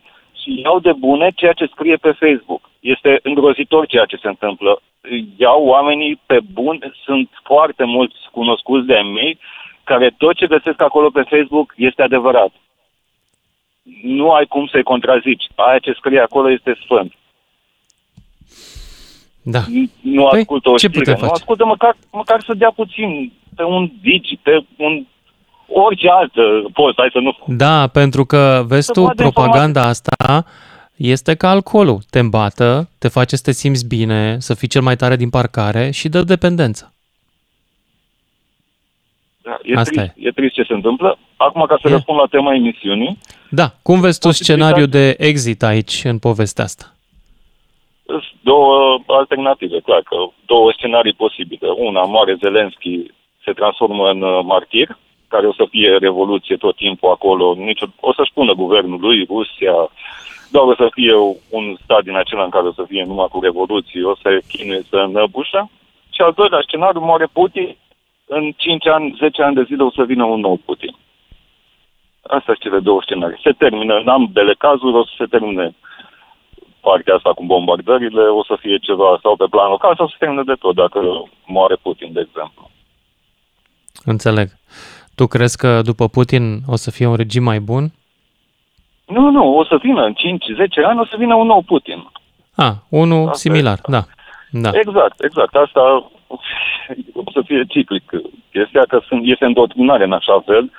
și iau de bune ceea ce scrie pe Facebook. Este îngrozitor ceea ce se întâmplă. Iau oamenii pe bun, sunt foarte mulți cunoscuți de mei care tot ce găsesc acolo pe Facebook este adevărat. Nu ai cum să-i contrazici. Aia ce scrie acolo este sfânt. Da. Nu Păi, ascultă o ce știre, putem nu face? ascultă măcar, măcar să dea puțin pe un digi, pe un orice altă post, hai să nu... Da, pentru că, vezi Să tu, vadă propaganda asta este ca alcoolul. Te îmbată, te face să te simți bine, să fii cel mai tare din parcare și dă dependență. Da, e, Asta trist, e. trist ce se întâmplă. Acum, ca să E. răspund la tema emisiunii, Da, cum vezi tu Posibilitate- scenariul de exit aici, în povestea asta? Sunt două alternative, clar că două scenarii posibile. Una, moare Zelenski, se transformă în uh, martir, care o să fie revoluție tot timpul acolo, nicio, o să-și pună guvernul lui, Rusia, doar o să fie un stat din acela în care o să fie numai cu revoluții, o să chinuie să înăbușă. Și al doilea scenariu, moare Putin, în 5 ani, 10 ani de zile o să vină un nou Putin. Astea sunt cele două scenarii. Se termină, în ambele cazuri o să se termine partea asta cu bombardările, o să fie ceva sau pe plan local sau să se termine de tot dacă moare Putin, de exemplu. Înțeleg. Tu crezi că după Putin o să fie un regim mai bun? Nu, nu, o să vină în 5-10 ani, o să vină un nou Putin. A, unul Asta similar, da. Da. Exact, exact. Asta o să fie ciclic. Chestia că sunt, este îndoctrinare în așa fel,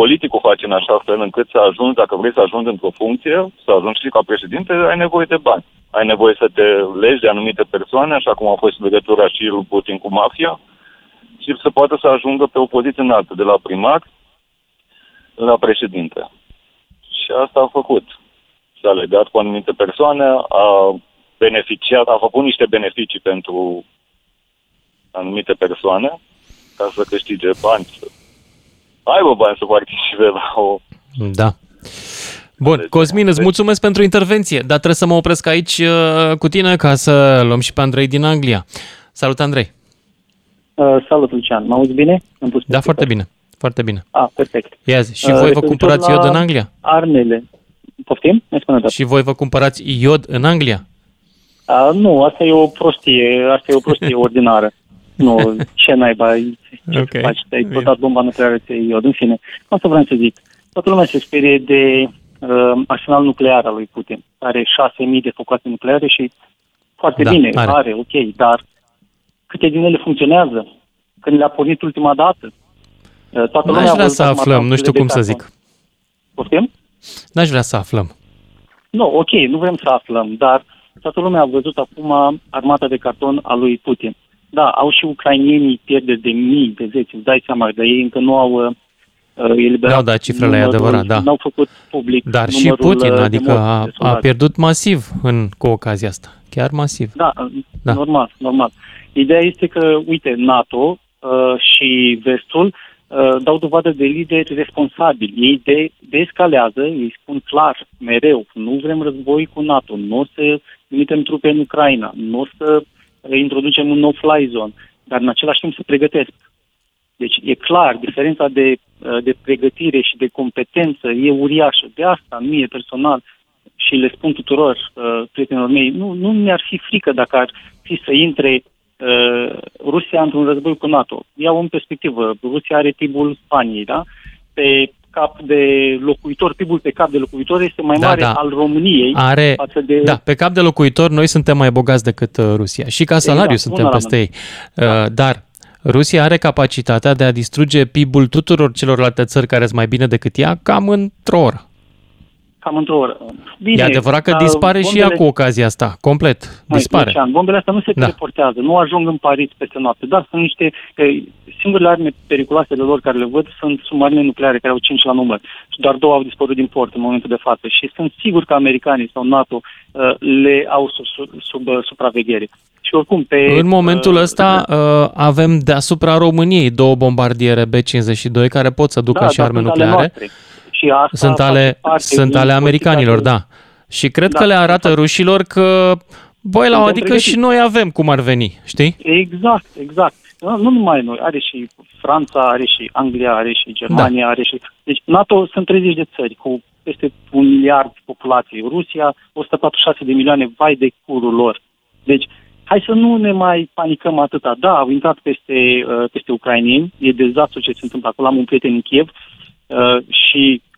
politicul face în așa fel încât să ajungi, dacă vrei să ajungi într-o funcție, să ajungi și ca președinte, ai nevoie de bani. Ai nevoie să te legi de anumite persoane, așa cum a fost legătura și lui Putin cu mafia, și să poată să ajungă pe o poziție înaltă, de la primar la președinte. Și asta a făcut. S-a legat cu anumite persoane, a beneficiat, a făcut niște beneficii pentru anumite persoane ca să câștige bani, să aibă bani să participe la o... Da. Bun, Cosmin, îți mulțumesc pentru intervenție, dar trebuie să mă opresc aici uh, cu tine ca să luăm și pe Andrei din Anglia. Salut, Andrei! Uh, salut, Lucian. Mă auzi bine? Am pus Da, foarte bine, foarte bine. Ah, perfect. Ia zi, și Uh, voi vă referitor cumpărați la iod în Anglia? Armele. Poftim? Mai spune dat. Și voi vă cumpărați iod în Anglia? Uh, nu, asta e o prostie, asta e o prostie ordinară. Nu, ce naiba, ce Ok, okay. faci, te-ai bine. explodat bomba nucleară, ți iod. În fine, asta vreau să zic. Toată lumea se sperie de uh, arsenal nuclear al lui Putin. Are 6.000 de focate nucleare și foarte Da, bine, are. are, ok, dar câte din ele funcționează? Când le-a pornit ultima dată? Uh, Toată lumea N-aș a vrea văzut să acum aflăm, nu știu de cum să carton. zic. Poftim? N-aș vrea să aflăm. Nu, ok, nu vrem să aflăm, dar toată lumea a văzut acum armata de carton a lui Putin. Da, au și ucrainienii pierderi de mii, de zeci, îți dai seama, dar ei încă nu au uh, eliberat Da, da, cifrele e numărul, adevărat, da. N-au făcut public Dar și numărul, Putin, uh, de adică morți, a, de a soldați. pierdut masiv în, cu ocazia asta. Chiar masiv. Da, Da. da, normal, normal. Ideea este că, uite, NATO uh, și Vestul uh, dau dovadă de lideri responsabili. Ei de, descalează, ei spun clar, mereu, nu vrem război cu NATO, nu o să trimitem trupe în Ucraina, nu o să uh, introducem un no-fly zone, dar în același timp se pregătesc. Deci e clar, diferența de, uh, de pregătire și de competență e uriașă. De asta mie personal și le spun tuturor uh, prietenilor mei, nu, nu mi-ar fi frică dacă ar fi să intre uh, Rusia într-un război cu NATO. Iau în perspectivă, Rusia are PIB-ul Spaniei, da? Pe cap de locuitor, PIB-ul pe cap de locuitor este mai Da, mare da. al României Are, față de... da, pe cap de locuitor noi suntem mai bogați decât uh, Rusia și ca salariu Exact, suntem bună la peste ei. Uh, Dar Rusia are capacitatea de a distruge PIB-ul tuturor celorlalte țări care sunt mai bine decât ea cam într-o oră. Cam într-o oră. Bine, e adevărat că dar dispare și ea bombele- cu ocazia asta, complet. Mai Dispare. Lucian, bombele astea nu se Da. teleportează, nu ajung în Paris peste noapte, dar sunt niște, că singurele arme periculoase de lor care le văd sunt submarine nucleare, care au 5 la număr. Și doar două au dispărut din port în momentul de față. Și sunt sigur că americanii sau NATO uh, le au sub, sub, sub uh, supraveghere. Și oricum, pe... În momentul uh, ăsta uh, avem deasupra României două bombardiere B-52 care pot să ducă da, și dar arme sunt ale nucleare. noastre. Și asta Sunt face ale, parte sunt din ale politica americanilor, de- da. Și cred Da, că le arată rușilor că, băi, la Suntem adică pregătiți. și noi avem cum ar veni, știi? Exact, exact. Nu, nu numai noi, are și Franța, are și Anglia, are și Germania, Da. are și... Deci NATO sunt 30 de țări cu peste un miliard populație. Rusia, 146 de milioane, vai de curul lor. Deci hai să nu ne mai panicăm atâta. Da, au intrat peste, uh, peste ucraineni, e dezastru ce se întâmplă acolo. Am un prieten în Kiev uh, și uh,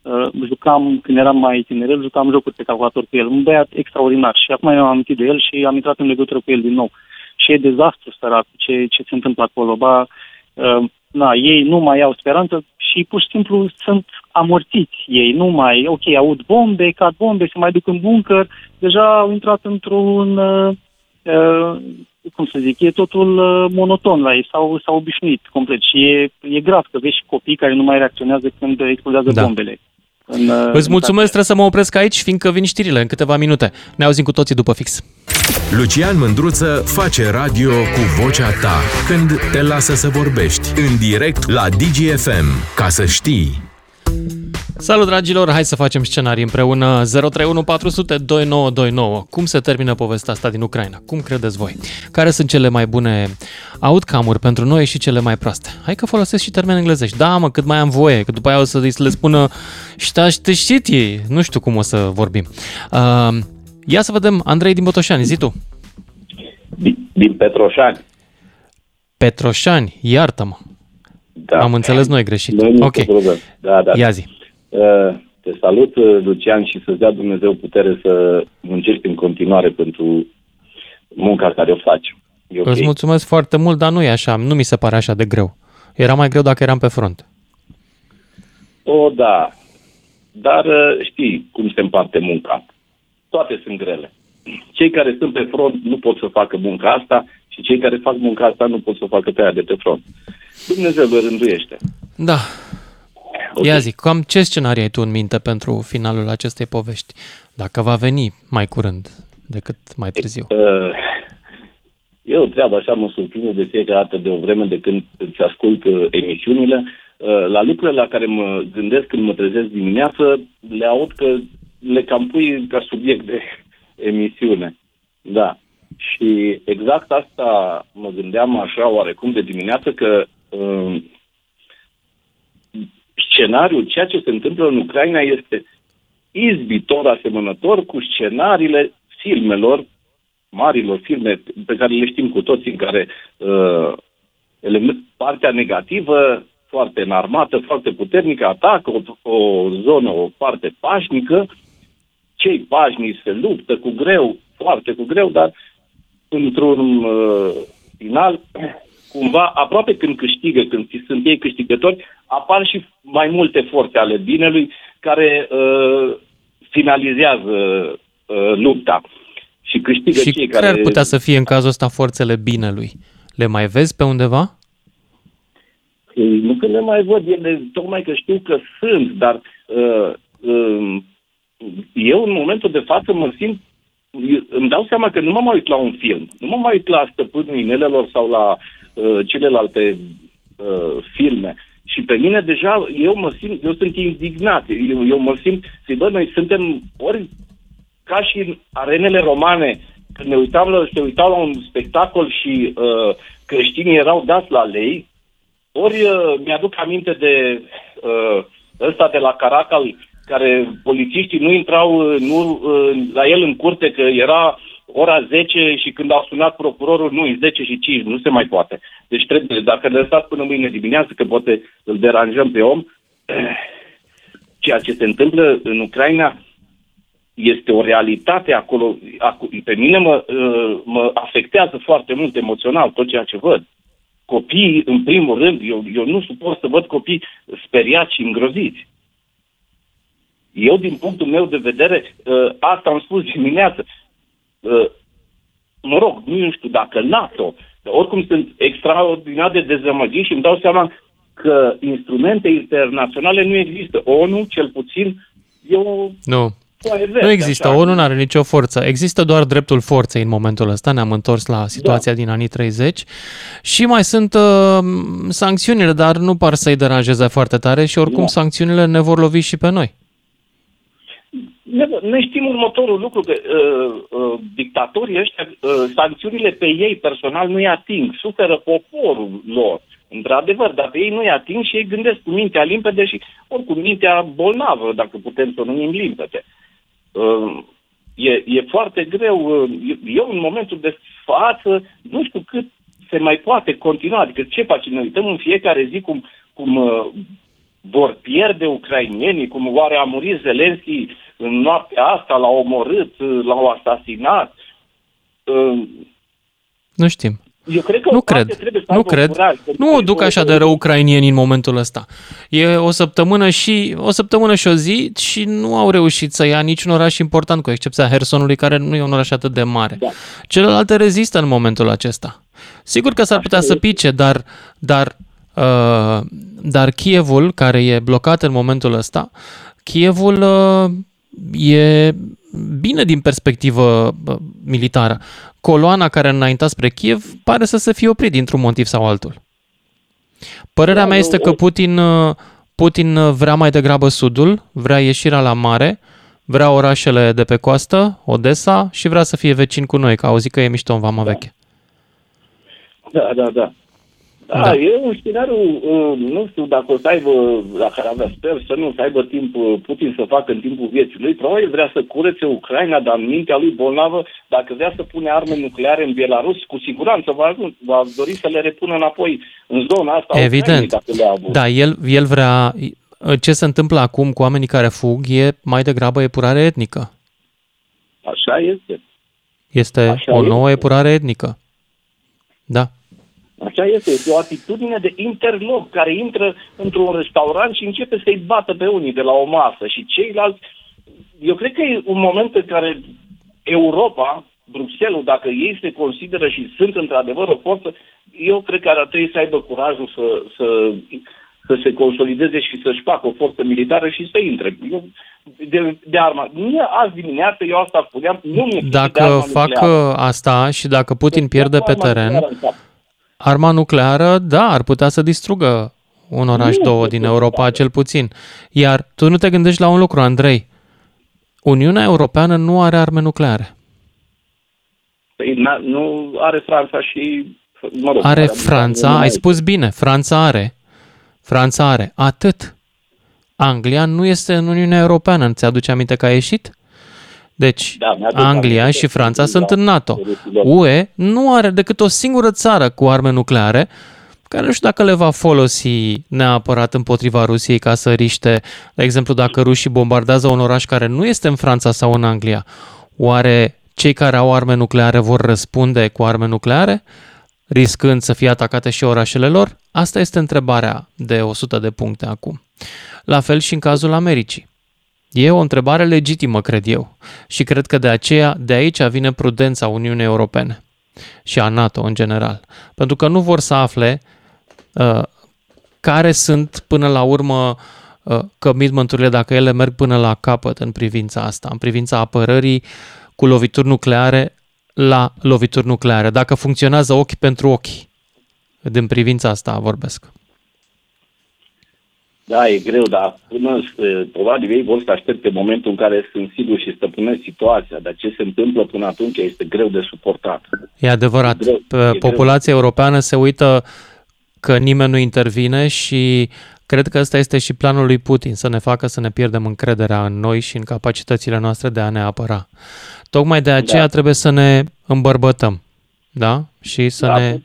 jucam, când eram mai tinerel, jucam jocuri pe calculator cu el. Un băiat extraordinar și acum eu am amintit de el și am intrat în legătură cu el din nou. Și e dezastru, sărac, ce, ce se întâmplă acolo. Ba, uh, na, ei nu mai au speranță și pur și simplu sunt amorțiți ei, nu mai, ok, aud bombe, cad bombe, se mai duc în bunker, deja au intrat într-un, uh, uh, cum să zic, e totul uh, monoton la ei, s-au, s-au obișnuit complet și e, e grav că vezi și copii care nu mai reacționează când explodează da. bombele. În, uh, Îți mulțumesc, trebuie să mă opresc aici, fiindcă vin știrile în câteva minute. Ne auzim cu toții după fix. Lucian Mândruță face radio cu vocea ta când te lasă să vorbești în direct la DGFM. Ca să știi. Salut dragilor, hai să facem scenarii împreună 031 400 2929. Cum se termină povestea asta din Ucraina? Cum credeți voi? Care sunt cele mai bune outcome-uri pentru noi și cele mai proaste? Hai că folosesc și termeni englezești. Da, mă, cât mai am voie, că după aia o să le spună știți ei. Nu știu cum o să vorbim. Uh, ia să vedem, Andrei din Botoșani, zi tu. Din, din Petroșani. Petroșani, iartă-mă. Da. Am înțeles noi greșit. Nu, ok. Da, da. Ia zi. Uh, te salut, uh, Lucian, și să-ți dea Dumnezeu putere să muncești în continuare pentru munca care o faci. E okay? Îți mulțumesc foarte mult, dar nu e așa, nu mi se pare așa de greu. Era mai greu dacă eram pe front. O, da. Dar uh, știi cum se împarte munca. Toate sunt grele. Cei care sunt pe front nu pot să facă munca asta și cei care fac munca asta nu pot să facă pe aia de pe front. Dumnezeu le rânduiește. Da. Okay. Ia zic, cam ce scenarii ai tu în minte pentru finalul acestei povești? Dacă va veni mai curând decât mai târziu. Uh, e o treabă așa, mă surprinde de fiecare dată de o vreme de când îți ascult uh, emisiunile. Uh, la lucrurile la care mă gândesc când mă trezesc dimineață, le aud că le cam pui ca subiect de emisiune. Da. Și exact asta mă gândeam așa oarecum de dimineață că uh, scenariul, ceea ce se întâmplă în Ucraina este izbitor, asemănător cu scenariile filmelor, marilor filme pe care le știm cu toții, în care uh, element, partea negativă, foarte înarmată, foarte puternică, atacă o, o zonă, o parte pașnică, cei pașnici se luptă cu greu, foarte cu greu, dar într-un uh, final cumva, aproape când câștigă, când sunt ei câștigători, apar și mai multe forțe ale binelui care uh, finalizează uh, lupta și câștigă și cei care... care... ar putea să fie în cazul ăsta forțele binelui? Le mai vezi pe undeva? Ei, nu că le mai văd, ele tocmai că știu că sunt, dar uh, uh, eu în momentul de față mă simt îmi dau seama că nu mă mai uit la un film, nu mă mai uit la Stăpânul Inelelor sau la uh, celelalte uh, filme. Și pe mine deja, eu mă simt, eu sunt indignat, eu, eu mă simt, zic, bă, noi suntem ori ca și în arenele romane, când ne uitam la, se uitau la un spectacol și uh, creștinii erau dați la lei, ori uh, mi-aduc aminte de uh, ăsta de la Caracal, care polițiștii nu intrau uh, nu, uh, la el în curte, că era ora 10 și când au sunat procurorul, nu, e 10 și 5, nu se mai poate. Deci trebuie, dacă ne lăsați până mâine dimineață, că poate îl deranjăm pe om, ceea ce se întâmplă în Ucraina este o realitate acolo. Pe mine mă, uh, mă afectează foarte mult emoțional tot ceea ce văd. Copiii, în primul rând, eu, eu nu suport să văd copii speriați și îngroziți. Eu, din punctul meu de vedere, uh, asta am spus dimineață, uh, mă rog, nu știu dacă NATO, oricum sunt extraordinar de dezamăgit și îmi dau seama că instrumente internaționale nu există. ONU, cel puțin, eu... Nu. Verde, nu există, așa. ONU nu are nicio forță. Există doar dreptul forței în momentul ăsta. Ne-am întors la situația da. din anii 30 și mai sunt uh, sancțiunile, dar nu par să-i deranjeze foarte tare și oricum da. sancțiunile ne vor lovi și pe noi. Noi știm următorul lucru, că uh, uh, dictatorii ăștia, uh, sancțiunile pe ei personal nu-i ating, suferă poporul lor. Într-adevăr, dar pe ei nu-i ating și ei gândesc cu mintea limpede și oricum mintea bolnavă, dacă putem să o numim limpede. Uh, e, e foarte greu. Uh, eu, în momentul de față, nu știu cât se mai poate continua. Adică ce facem? Ne uităm în fiecare zi cum, cum uh, vor pierde ucrainienii, cum oare a murit Zelenski în noaptea asta, l-au omorât, l-au asasinat. Uh, nu știm. Eu cred că nu cred. nu cred. Curaj, nu o duc așa de rău ucrainieni în momentul ăsta. E o săptămână și o săptămână și o zi și nu au reușit să ia niciun oraș important, cu excepția Hersonului, care nu e un oraș atât de mare. Da. Celelalte rezistă în momentul acesta. Sigur că s-ar putea să pice, dar, dar, uh, dar Kievul, care e blocat în momentul ăsta, Kievul uh, e bine din perspectivă militară. Coloana care a înaintat spre Kiev pare să se fie oprit dintr-un motiv sau altul. Părerea da, mea este că Putin, Putin vrea mai degrabă sudul, vrea ieșirea la mare, vrea orașele de pe coastă, Odessa și vrea să fie vecin cu noi, că auzi că e mișto în vama da. veche. Da, da, da. Da, da, e un scenariu, uh, nu știu dacă o să aibă, dacă ar avea, sper să nu, să aibă timp uh, Putin să facă în timpul vieții lui. Probabil vrea să curețe Ucraina, dar în mintea lui bolnavă, dacă vrea să pune arme nucleare în Belarus, cu siguranță va, va dori să le repună înapoi în zona asta. Evident. dacă le-a avut. Da, el, el vrea... Ce se întâmplă acum cu oamenii care fug e mai degrabă epurare etnică. Așa este. Este Așa o nouă este. epurare etnică. Da. Așa este, este o atitudine de interloc care intră într-un restaurant și începe să-i bată pe unii de la o masă și ceilalți. Eu cred că e un moment în care Europa, Bruxelles, dacă ei se consideră și sunt într-adevăr o forță, eu cred că ar trebui să aibă curajul să, să, să se consolideze și să-și facă o forță militară și să intre. Eu, de, de arma. Mie azi dimineață, eu asta spuneam, nu mi-e Dacă de arma fac nucleară. asta și dacă Putin Deci, pierde pe arma teren, nucleară în cap. Arma nucleară, da, ar putea să distrugă un oraș, Nu, două din nu, Europa, da. cel puțin. Iar tu nu te gândești la un lucru, Andrei. Uniunea Europeană nu are arme nucleare. Păi, na- nu are Franța și... Mă rog, Are nu Franța, mai- ai spus bine, Franța are. Franța are. Atât. Anglia nu este în Uniunea Europeană. Ți aduce aminte că a ieșit? Deci, Da, mi-aduc Anglia aminte și că Franța da, sunt în NATO. rusilor. UE nu are decât o singură țară cu arme nucleare, care nu știu dacă le va folosi neapărat împotriva Rusiei ca să riște, de exemplu, dacă rușii bombardează un oraș care nu este în Franța sau în Anglia, oare cei care au arme nucleare vor răspunde cu arme nucleare, riscând să fie atacate și orașele lor? Asta este întrebarea de 100 de puncte acum. La fel și în cazul Americii. E o întrebare legitimă, cred eu. Și cred că de aceea, de aici vine prudența Uniunii Europene și a NATO în general. Pentru că nu vor să afle uh, care sunt până la urmă uh, commitment-urile, dacă ele merg până la capăt în privința asta, în privința apărării cu lovituri nucleare la lovituri nucleare. Dacă funcționează ochi pentru ochi. Din privința asta vorbesc. Da, e greu, dar până, eh, probabil ei vor să aștepte momentul în care sunt siguri și stăpânesc situația, dar ce se întâmplă până atunci este greu de suportat. E adevărat. E greu, Pe- e greu. Populația europeană se uită că nimeni nu intervine și cred că ăsta este și planul lui Putin, să ne facă să ne pierdem încrederea în noi și în capacitățile noastre de a ne apăra. Tocmai de aceea Da. trebuie să ne îmbărbătăm, da? Și să Da. ne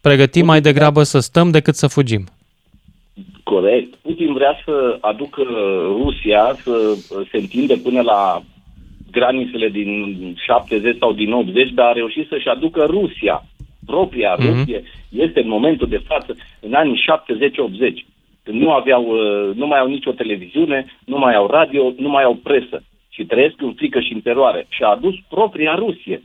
pregătim mai degrabă să stăm decât să fugim. Corect. Putin vrea să aducă Rusia să se întinde până la granițele din 70 sau din 80, dar a reușit să-și aducă Rusia, propria Mhm. Rusie, este în momentul de față, în anii 70-80, când nu aveau, uh, nu mai au nicio televiziune, nu mai au radio, nu mai au presă și trăiesc în frică și în teroare. Și a adus propria Rusie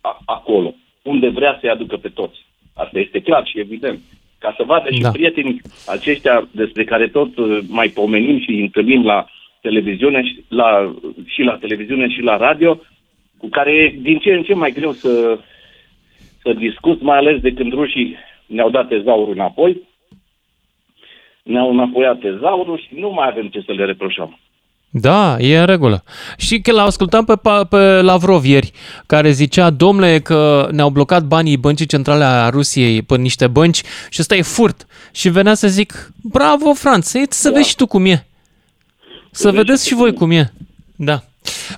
a- acolo, unde vrea să-i aducă pe toți. Asta este clar și evident. Ca să vadă și Da. prietenii aceștia despre care tot uh, mai pomenim și îi întâlnim la televiziune și la, și la televiziune și la radio, cu care e din ce în ce mai greu să, să discut, mai ales de când rușii ne-au dat tezaurul înapoi, ne-au înapoiat tezaurul și nu mai avem ce să le reproșăm. Da, e în regulă. Și că l-au ascultat pe, Pa- pe Lavrov ieri, care zicea, domnule, că ne-au blocat banii băncii centrale a Rusiei pe niște bănci și ăsta e furt. Și venea să zic, bravo, Franță, e, să vezi și tu cum e. Să vezi vedeți și și tu voi cum cum e. Da.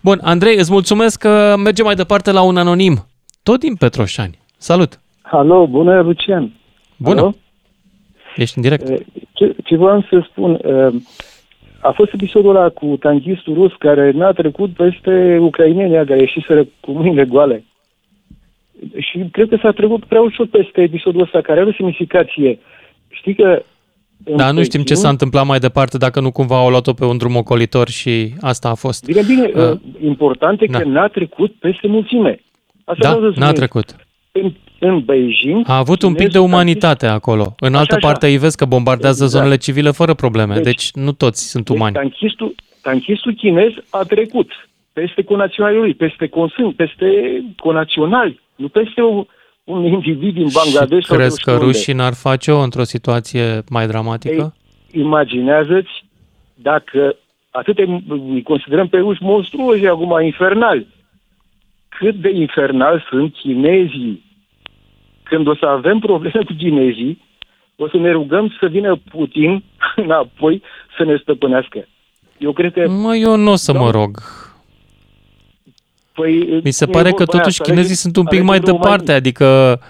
Bun, Andrei, îți mulțumesc că mergem mai departe la un anonim tot din Petroșani. Salut! Alo, bună, Lucian! Bună! Alo? Ești în direct. Ce, ce vreau să spun, a fost episodul ăla cu tanchistul rus care n-a trecut peste ucrainenii care ieșiseră cu mâinile goale. Și cred că s-a trecut prea ușor peste episodul ăsta, care are o semnificație. Știi că dar nu știm ce s-a întâmplat mai departe dacă nu cumva au luat-o pe un drum ocolitor și asta a fost. Bine, bine, uh, important e da. că n-a trecut peste mulțime. Asta da, n-a trecut. În, în Beijing... A avut un pic de umanitate acolo. În altă așa, parte îi vezi că bombardează exact. zonele civile fără probleme, deci, deci nu toți sunt deci umani. Tanchistul, tanchistul chinez a trecut peste conaționalii lui, peste consum, peste conaționali, nu peste o, un individ din Bangladesh. Și crezi că rușii n-ar face-o într-o situație mai dramatică? Ei, imaginează-ți dacă atât îi considerăm pe ruși monstruoși acum, infernali, cât de infernal sunt chinezii. Când o să avem probleme cu chinezii, o să ne rugăm să vină Putin înapoi să ne stăpânească. Eu cred că... Mă, eu nu o să da? mă rog. Păi, Mi se pare că totuși chinezii sunt un pic mai departe, adică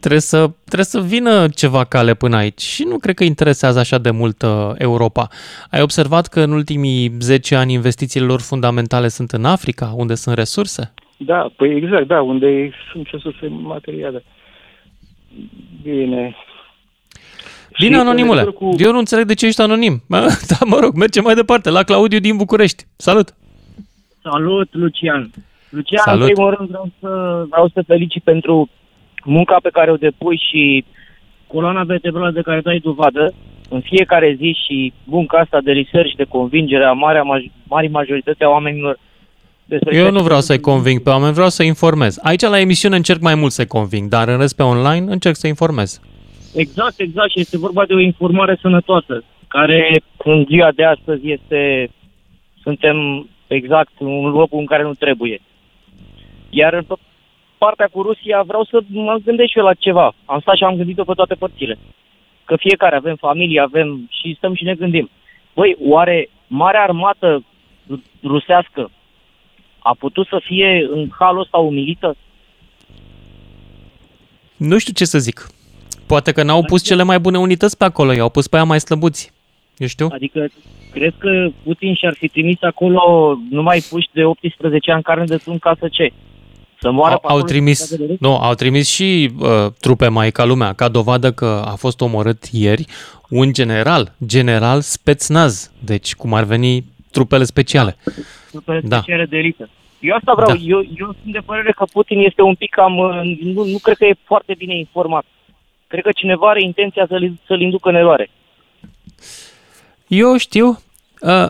trebuie să, trebuie să vină ceva cale până aici și nu cred că interesează așa de mult uh, Europa. Ai observat că în ultimii 10 ani investițiile lor fundamentale sunt în Africa, unde sunt resurse? Da, păi exact, da, unde sunt resurse materiale. Bine. Bine, anonimule. Cu... Eu nu înțeleg de ce ești anonim. Da, mă rog, mergem mai departe. La Claudiu din București. Salut! Salut, Lucian! Lucian, Salut. în primul rând vreau să, vreau să felicit pentru munca pe care o depui și coloana vertebrală de care dai dovadă în fiecare zi și munca asta de research, de convingere a marea, mari majorități a oamenilor despre Eu nu vreau să-i conving pe oameni, vreau să informez. Aici la emisiune încerc mai mult să-i conving, dar în rest pe online încerc să informez. Exact, exact și este vorba de o informare sănătoasă, care în ziua de astăzi este, suntem exact în locul în care nu trebuie. Iar în partea cu Rusia vreau să mă gândesc și eu la ceva. Am stat și am gândit-o pe toate părțile. Că fiecare avem familie, avem și stăm și ne gândim. Băi, oare marea armată rusească a putut să fie în halul ăsta umilită? Nu știu ce să zic. Poate că n-au pus adică- cele mai bune unități pe acolo, i-au pus pe aia mai slăbuți. Eu știu. Adică, cred că Putin și-ar fi trimis acolo numai puși de 18 ani carne de tun ca să ce? Să moară au, au trimis, nu, au trimis și uh, trupe mai ca lumea, ca dovadă că a fost omorât ieri un general, general Spetsnaz, deci cum ar veni trupele speciale. Trupele da. speciale de elită. Eu asta vreau, da. eu, eu sunt de părere că Putin este un pic cam, uh, nu, nu cred că e foarte bine informat. Cred că cineva are intenția să-l, să-l inducă în eroare. Eu știu, uh,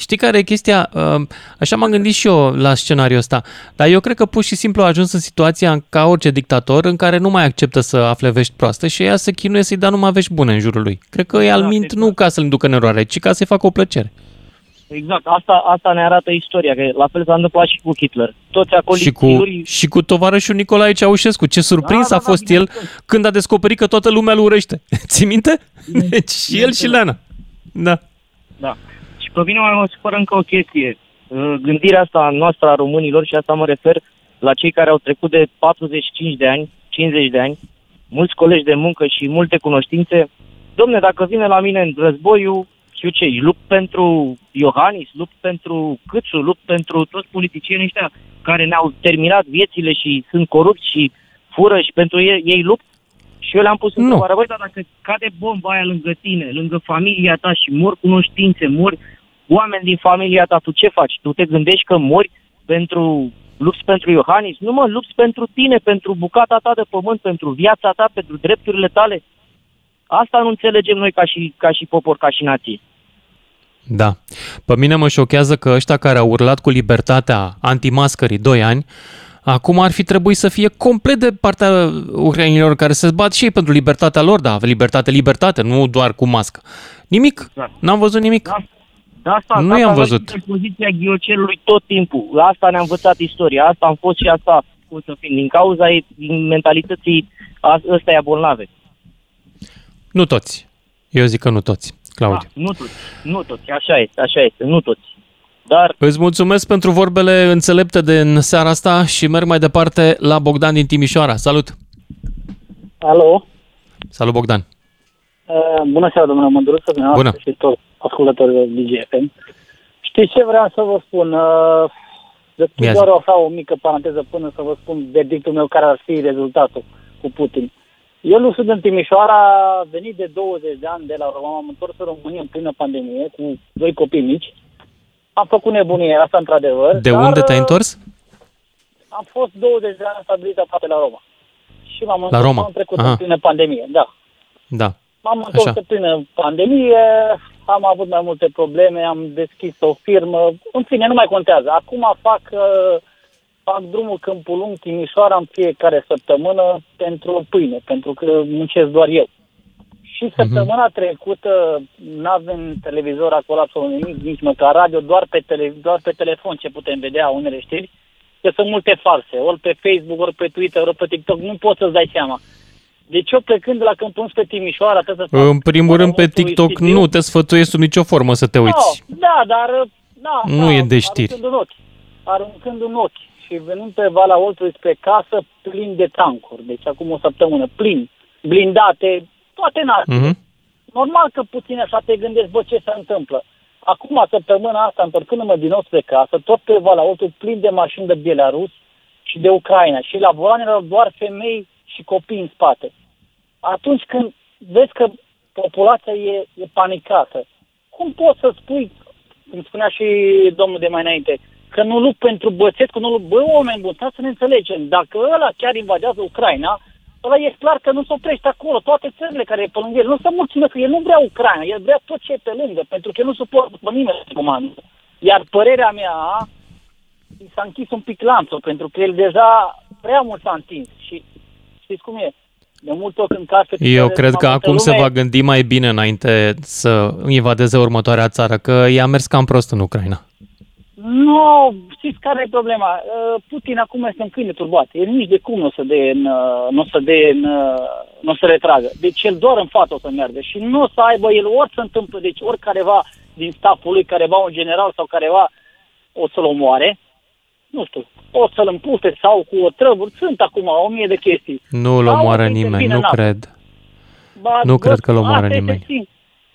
Știi care e chestia? Uh, așa m-am gândit și eu la scenariul ăsta, dar eu cred că pur și simplu a ajuns în situația ca orice dictator în care nu mai acceptă să afle vești proaste și ea se chinuie să-i dea numai vești bune în jurul lui. Cred că e al mint exact. nu ca să-l ducă în eroare, ci ca să-i facă o plăcere. Exact, asta, asta ne arată istoria, că la fel s-a întâmplat și cu Hitler. Toți acolo și cu, și cu tovarășul Nicolae Ceaușescu. Ce surprins da, da, a fost da, el când a descoperit că toată lumea îl urăște. Ții minte? Deci și el și Leana. Da. Da. Și pe mine mai mă supără încă o chestie. Uh, gândirea asta noastră a românilor, și asta mă refer la cei care au trecut de 45 de ani, 50 de ani, mulți colegi de muncă și multe cunoștințe. Domne, dacă vine la mine în războiul, știu ce, lupt pentru Iohannis, lupt pentru Câțu, lupt pentru toți politicienii ăștia care ne-au terminat viețile și sunt corupți și fură și pentru ei, ei lupt. Și eu le-am pus întrebarea, băi, dar dacă cade bomba aia lângă tine, lângă familia ta și mor cunoștințe, mor oameni din familia ta, tu ce faci? Tu te gândești că mori pentru lupți pentru Iohannis? Nu mă, lupți pentru tine, pentru bucata ta de pământ, pentru viața ta, pentru drepturile tale. Asta nu înțelegem noi ca și, ca și popor, ca și nație. Da. Pe mine mă șochează că ăștia care au urlat cu libertatea antimascării 2 ani, acum ar fi trebuit să fie complet de partea ucrainilor care se bat și ei pentru libertatea lor, da, libertate, libertate, nu doar cu mască. Nimic. Exact. N-am văzut nimic. Da. Da, asta, nu i-am văzut. Poziția ghiocelului tot timpul. Asta ne-a învățat istoria. Asta am fost și asta cum să fim. Din cauza ei, din mentalității ăsta e bolnave. Nu toți. Eu zic că nu toți, Claudiu. Da, nu toți. Nu toți. Așa este, așa este. Nu toți. Dar... Îți mulțumesc pentru vorbele înțelepte de în seara asta și merg mai departe la Bogdan din Timișoara. Salut! Alo! Salut, Bogdan! Uh, bună seara, domnule Mândruță, Bună! și tot ascultătorii DGFM. Știți ce vreau să vă spun? Uh, Ia doar o, o mică paranteză până să vă spun verdictul meu care ar fi rezultatul cu Putin. Eu nu sunt în Timișoara, a venit de 20 de ani de la Roma, am întors în România în plină pandemie cu doi copii mici. Am făcut nebunie, asta într-adevăr. De dar, unde te-ai întors? Am fost 20 de ani stabilit aproape la Roma. Și m-am La întors Roma. am trecut Aha. în plină pandemie, da. Da. M-am întors Așa. în plină pandemie, am avut mai multe probleme, am deschis o firmă, în fine, nu mai contează. Acum fac, uh, fac drumul Câmpul Lung, Timișoara în fiecare săptămână pentru pâine, pentru că muncesc doar eu. Și săptămâna trecută n-avem televizor acolo absolut nimic, nici măcar radio, doar pe, tele, doar pe telefon ce putem vedea unele știri, că sunt multe false, ori pe Facebook, ori pe Twitter, ori pe TikTok, nu poți să-ți dai seama. Deci eu plecând de la Câmpul Lung spre Timișoara, trebuie să fac În primul rând, pe Maratonul TikTok Sibiu. nu te sfătuiesc sub nicio formă să te uiți. No, da, dar da, Nu da, e de știri. Aruncând un ochi, aruncând un ochi și venind pe Valea Oltului spre casă plin de tancuri. Deci acum o săptămână plin, blindate, toate nasele. Mhm. Normal că puțin așa te gândești, bă, ce se întâmplă. Acum, săptămâna asta, întorcându-mă din nou spre casă, tot pe Valea Oltului plin de mașini de Belarus și de Ucraina. Și la volan erau doar femei și copii în spate. Atunci când vezi că populația e, e panicată, cum poți să spui, cum spunea și domnul de mai înainte, că nu lupt pentru Băsescu, nu lupt, bă, oameni buni, stați să ne înțelegem, dacă ăla chiar invadează Ucraina, ăla e clar că nu se oprește acolo, toate țările care e pe lângă el, nu se mulțumesc, el nu vrea Ucraina, el vrea tot ce e pe lângă, pentru că el nu suportă pe nimeni să comandă. Iar părerea mea, i s-a închis un pic lanțul, pentru că el deja prea mult s-a întins. Și știți cum e, de multe ori când cazi pe Eu picioare, cred că mai multă acum se lume- va gândi mai bine înainte să invadeze următoarea țară, că i-a mers cam prost în Ucraina. Nu, știți care e problema? Uh, Putin acum este în câine turbat. El nici de cum nu o să dea în, uh, nu o să dea în, uh, nu o să retragă. Deci el doar în față o să meargă și nu o să aibă el ori se întâmplă, deci ori careva din staful lui, careva un general sau careva o să-l omoare, nu știu, o să-l împute sau cu o trăvuri. Sunt acum o mie de chestii. Nu-l Sau omoară să nimeni, intervină nu NATO. cred. Ba, Nu bă, cred că-l omoară asta este nimeni. sim-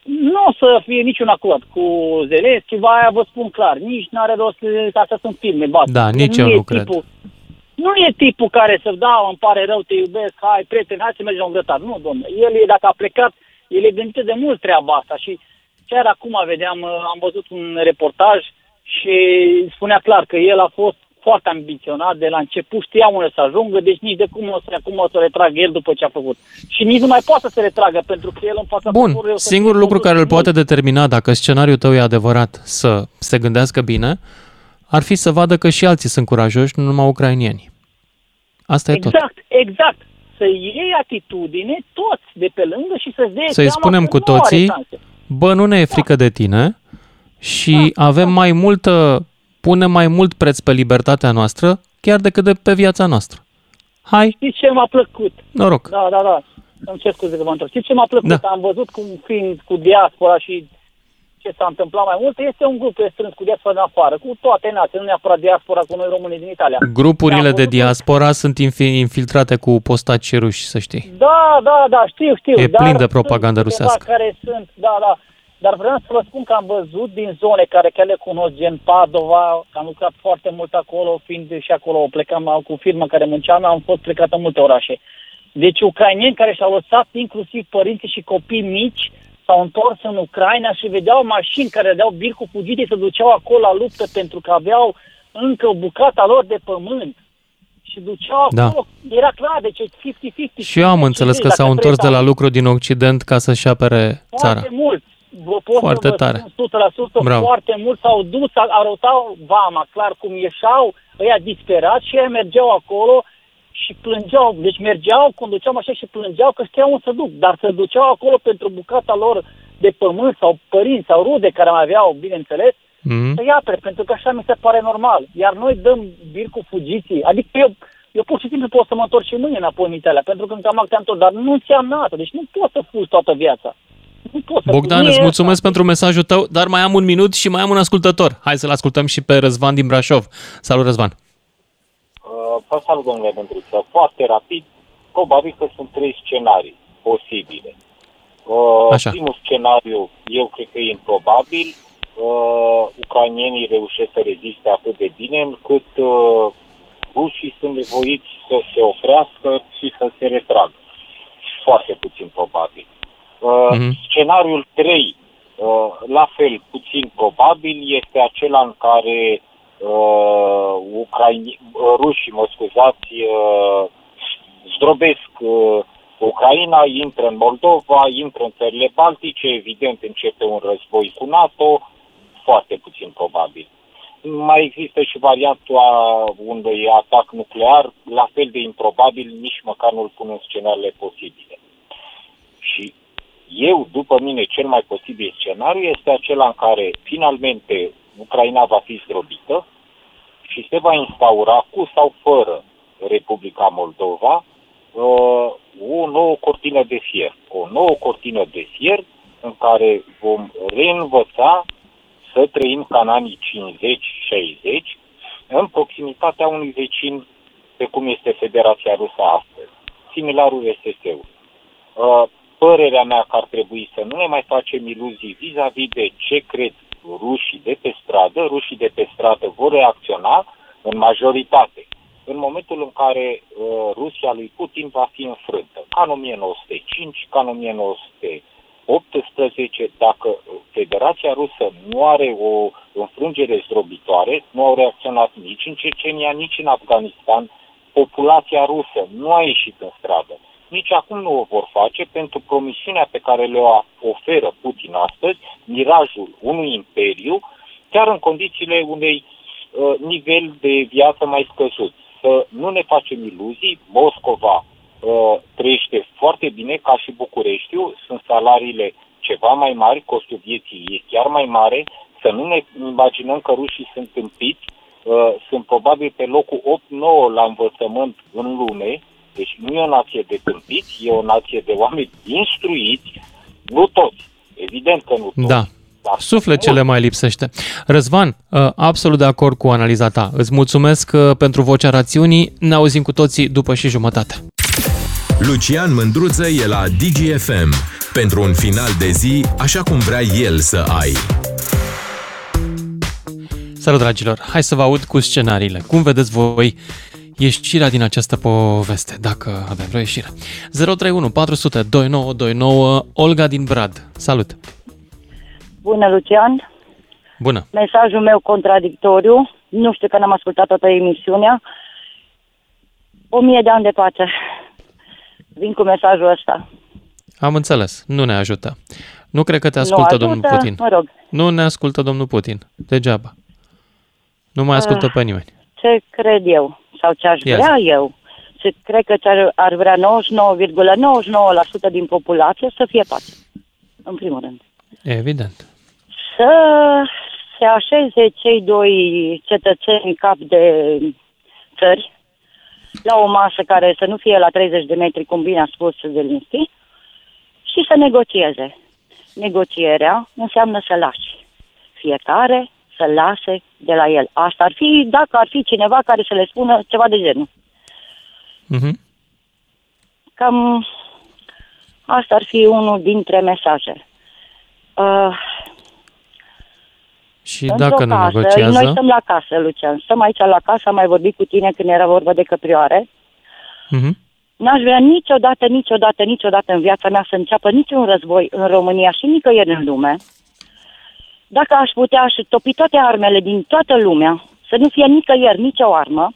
Nu o să fie niciun acord cu Zelenski, va aia vă spun clar, nici n-are rost că astea sunt filme, basta. Da, El nici eu e nu cred. tipul, Nu e tipul care să da, îmi pare rău, te iubesc, hai, prieten, hai să mergem la un grătar. Nu, domnule, el e, dacă a plecat, el e gândit de mult treaba asta și chiar acum vedeam, uh, am văzut un reportaj și spunea clar că el a fost foarte ambiționat de la început, știa unde să ajungă, deci nici de cum o să, cum o să retragă el după ce a făcut. Și nici nu mai poate să se retragă, pentru că el în fața Bun, poporului o să singurul fie lucru condus care îl mult. poate determina dacă scenariul tău e adevărat să se gândească bine, ar fi să vadă că și alții sunt curajoși, nu numai ucrainieni. Asta e tot. Exact, exact. Să iei atitudine toți de pe lângă și să-ți dea Să-i seama spunem că cu nu are toții, șanse. bă, nu ne e frică de tine și avem mai multă, punem mai mult preț pe libertatea noastră, chiar decât de pe viața noastră. Hai, Știți ce m-a plăcut? noroc. Da, da, da. Îmi cer scuze că vă întreb. Știți ce m-a plăcut? Da. Am văzut cum fiind cu diaspora și ce s-a întâmplat mai mult. Este un grup strâns cu diaspora din afară, cu toate națiile, nu neapărat diaspora cu noi românii din Italia. Grupurile Ne-am de văzut- diaspora sunt infi- infiltrate cu postaci ruși, să știi. Da, da, da, știu, știu. E dar plin de sunt propagandă câteva rusească. care sunt, da, da. Dar vreau să vă spun că am văzut din zone care chiar le cunosc, gen Padova, că am lucrat foarte mult acolo, fiind și acolo plecam cu firma care munceam, am fost plecat în multe orașe. Deci ucrainieni care și-au lăsat inclusiv părinții și copii mici, s-au întors în Ucraina și vedeau mașini care dădeau bir cu fugite, se duceau acolo la luptă pentru că aveau încă o bucată lor de pământ. Și duceau Da. acolo, era clar, deci e 50-50. Și eu am înțeles că dacă s-au întors de trebuie la să- lucru din Occident ca să-și apere țara. foarte mult. Vă pot Foarte să vă tare. spun 100%, Bravo. foarte mult s-au dus, arătau vama, clar, cum ieșau ăia disperați și ei mergeau acolo și plângeau. Deci mergeau, conduceau așa și plângeau că știau unde să duc, dar se duceau acolo pentru bucata lor de pământ sau părinți sau rude care mai aveau, bineînțeles, Mhm. să-i apere, pentru că așa mi se pare normal. Iar noi dăm bir cu fugiții. Adică eu, eu pur și simplu pot să mă întorc și mâine înapoi în Italia, pentru că încă am acte am tot, dar nu înseamnă asta. Deci nu poți să fugi toată viața. Nu pot să Bogdan, nu îți e mulțumesc asta. pentru mesajul tău, dar mai am un minut și mai am un ascultător. Hai să-l ascultăm și pe Răzvan din Brașov. Salut, Răzvan! Uh, Vă salut, domnule Mândruță. Foarte rapid, probabil că sunt trei scenarii posibile. Uh, Așa. Primul scenariu, eu cred că e improbabil. Uh, ucrainienii reușesc să reziste atât de bine încât uh, rușii sunt nevoiți să se oprească și să se retragă. Foarte puțin probabil. Uh, Mhm. Scenariul 3, uh, la fel puțin probabil, este acela în care uh, ucraini, uh, rușii, mă scuzați, uh, zdrobesc uh, Ucraina, intră în Moldova, intră în țările Baltice, evident începe un război cu NATO, foarte puțin probabil. Mai există și varianta unui atac nuclear, la fel de improbabil, nici măcar nu-l pun în scenariile posibile. Și eu, după mine, cel mai posibil scenariu este acela în care finalmente Ucraina va fi zdrobită și se va instaura cu sau fără Republica Moldova uh, o nouă cortină de fier. O nouă cortină de fier în care vom reînvăța să trăim ca în anii 50-60 în proximitatea unui vecin pe cum este Federația Rusă astăzi. Similarul este ul Uh, părerea mea că ar trebui să nu ne mai facem iluzii vis-a-vis de ce cred rușii de pe stradă. Rușii de pe stradă vor reacționa în majoritate. În momentul în care uh, Rusia lui Putin va fi înfrântă, ca în 1905, ca în 1918, dacă Federația Rusă nu are o înfrângere zdrobitoare, nu au reacționat nici în Cecenia, nici în Afganistan, populația rusă nu a ieșit în stradă nici acum nu o vor face pentru promisiunea pe care le oferă Putin astăzi, mirajul unui imperiu, chiar în condițiile unei uh, nivel de viață mai scăzut. Să nu ne facem iluzii, Moscova uh, trăiește foarte bine ca și Bucureștiu, sunt salariile ceva mai mari, costul vieții e chiar mai mare, să nu ne imaginăm că rușii sunt împiți, uh, sunt probabil pe locul 8-9 la învățământ în lume, deci nu e o nație de tâmpiți, e o nație de oameni instruiți, nu toți. Evident că nu toți. Da. Sufletele mai lipsește. Răzvan, uh, absolut de acord cu analiza ta. Îți mulțumesc uh, pentru vocea rațiunii. Ne auzim cu toții după și jumătate. Lucian Mândruță e la DGFM pentru un final de zi așa cum vrea el să ai. Salut, dragilor! Hai să vă aud cu scenariile. Cum vedeți voi ieșirea din această poveste, dacă avem vreo ieșire? 031 400 2929 Olga din Brad. Salut! Bună, Lucian. Bună! Mesajul meu contradictoriu, nu știu că n-am ascultat toată emisiunea, o mie de ani de pace. Vin cu mesajul ăsta. Am înțeles. Nu ne ajută. Nu cred că te Nu ascultă ajută, domnul Putin. Mă rog, Nu ne ascultă domnul Putin. Degeaba. Nu mai ascultă Ah. pe nimeni. ce cred eu sau ce aș Ia vrea eu, ce cred că ce ar, ar vrea 99,99% din populație să fie pace. În primul rând. Evident. Să se așeze cei doi cetățeni cap de țări la o masă care să nu fie la 30 de metri, cum bine a spus Zelinski, și să negocieze. Negocierea înseamnă să lași. Fiecare să lase de la el. Asta ar fi dacă ar fi cineva care să le spună ceva de genul. Mhm. Cam asta ar fi unul dintre mesaje. Uh, Și într-o dacă nu casă, negociază, Noi stăm la casă, Lucian. Stăm aici la casă, am mai vorbit cu tine când era vorba de căprioare. Mhm. N-aș vrea niciodată, niciodată, niciodată în viața mea să înceapă niciun război în România și nicăieri în lume. Dacă aș putea, aș topi toate armele din toată lumea, să nu fie nicăieri nicio armă.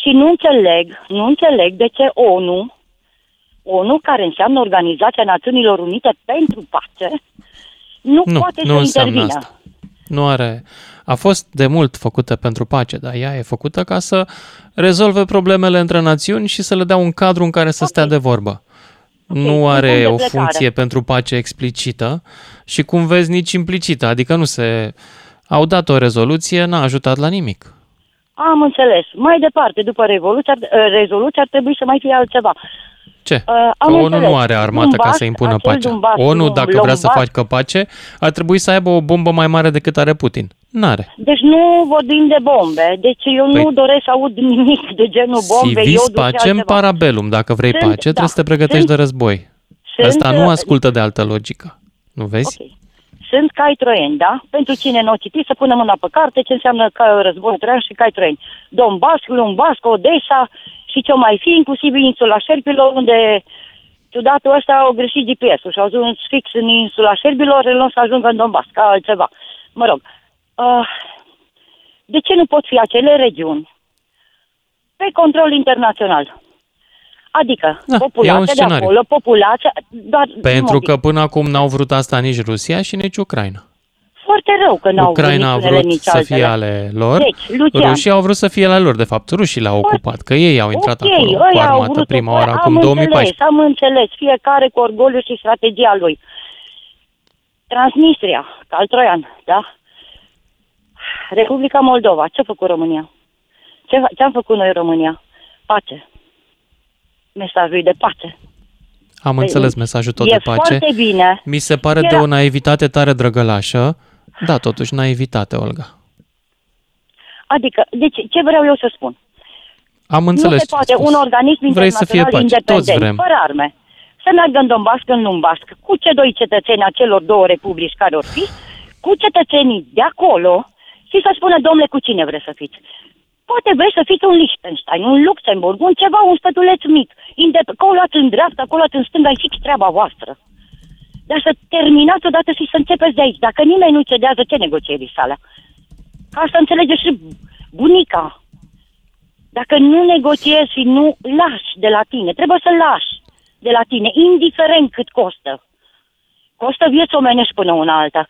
Și nu înțeleg, nu înțeleg de ce ONU, ONU care înseamnă Organizația Națiunilor Unite pentru Pace, nu, nu, poate nu să înseamnă intervină. asta. Nu are... A fost de mult făcută pentru pace, dar ea e făcută ca să rezolve problemele între națiuni și să le dea un cadru în care să stea de vorbă. Nu are punct de o plecare. funcție pentru pace explicită și, cum vezi, nici implicită. Adică nu se... Au dat o rezoluție, n-a ajutat la nimic. Am înțeles. Mai departe, după Revoluție, ar- rezoluție ar trebui să mai fie altceva. Ce? Uh, am ONU înțeles. nu are armată ca Dumbac, să impună acel pacea. Dumbac, ONU, Lom- dacă vrea să Lombac. facă pace, ar trebui să aibă o bombă mai mare decât are Putin. N-are. Deci nu vorbim de bombe. Deci eu Păi- nu doresc să aud nimic de genul bombe. Si vis iodul și pacem altceva. parabellum. Dacă vrei Sunt- pace, da, trebuie să te pregătești sunt- de război. sunt, Ăsta nu uh, ascultă de altă logică. Nu vezi? Ok. Sunt cai troieni, da? Pentru cine nu o citi, să pună mâna pe carte ce înseamnă ca război troian și cai troieni. Donbass, Lumbasc, Odessa și ce mai fi, inclusiv insula Șerpilor, unde ciudatul ăsta au greșit GPS-ul și au ajuns fix în insula Șerbilor, în loc să ajungă în Donbass, ca altceva. Mă rog, uh, de ce nu pot fi acele regiuni pe control internațional? Adică, Da, e un populația de scenariu. acolo, populația... Doar Pentru motiv. că până acum n-au vrut asta nici Rusia și nici Ucraina. Foarte rău că n-au Ucraina a vrut nici unele, vrut nici să altele. fie ale lor, Deci, Lucian, rușii au vrut să fie ale lor. De fapt, rușii l-au ocupat, că ei au intrat ok, acolo cu ăia au armată vrut prima o- oară, am acum înțeles, 2014. am înțeles, fiecare cu orgoliu și strategia lui. Transnistria, al troian, da? Republica Moldova, ce a făcut România? Ce, ce am făcut noi România? Pace. Mesajul e de pace. Am înțeles mesajul tot e de pace. foarte bine. Mi se pare de Era- o naivitate tare drăgălașă. Da, totuși, naivitate, Olga. Adică, deci, ce vreau eu să spun? Am înțeles nu se ce ai poate spus. un organism Vrei să fie internațional pace. independent, Toți vrem. fără arme, să meargă în Donbass, în Lumbasc, cu ce doi cetățeni a celor două republici care or fi, cu cetățenii de acolo și să spună, domnule, cu cine vreți să fiți? Poate vreți să fiți un Liechtenstein, un Luxemburg, un ceva, un stătuleț mic. Indep- colați în dreapta, colați în stânga, e fix treaba voastră. Dar să terminați odată și să începeți de aici. Dacă nimeni nu cedează, ce negocieri sale? Ca să înțelege și bunica. Dacă nu negociezi și nu lași de la tine, trebuie să lași de la tine, indiferent cât costă. Costă vieți omenești până una alta.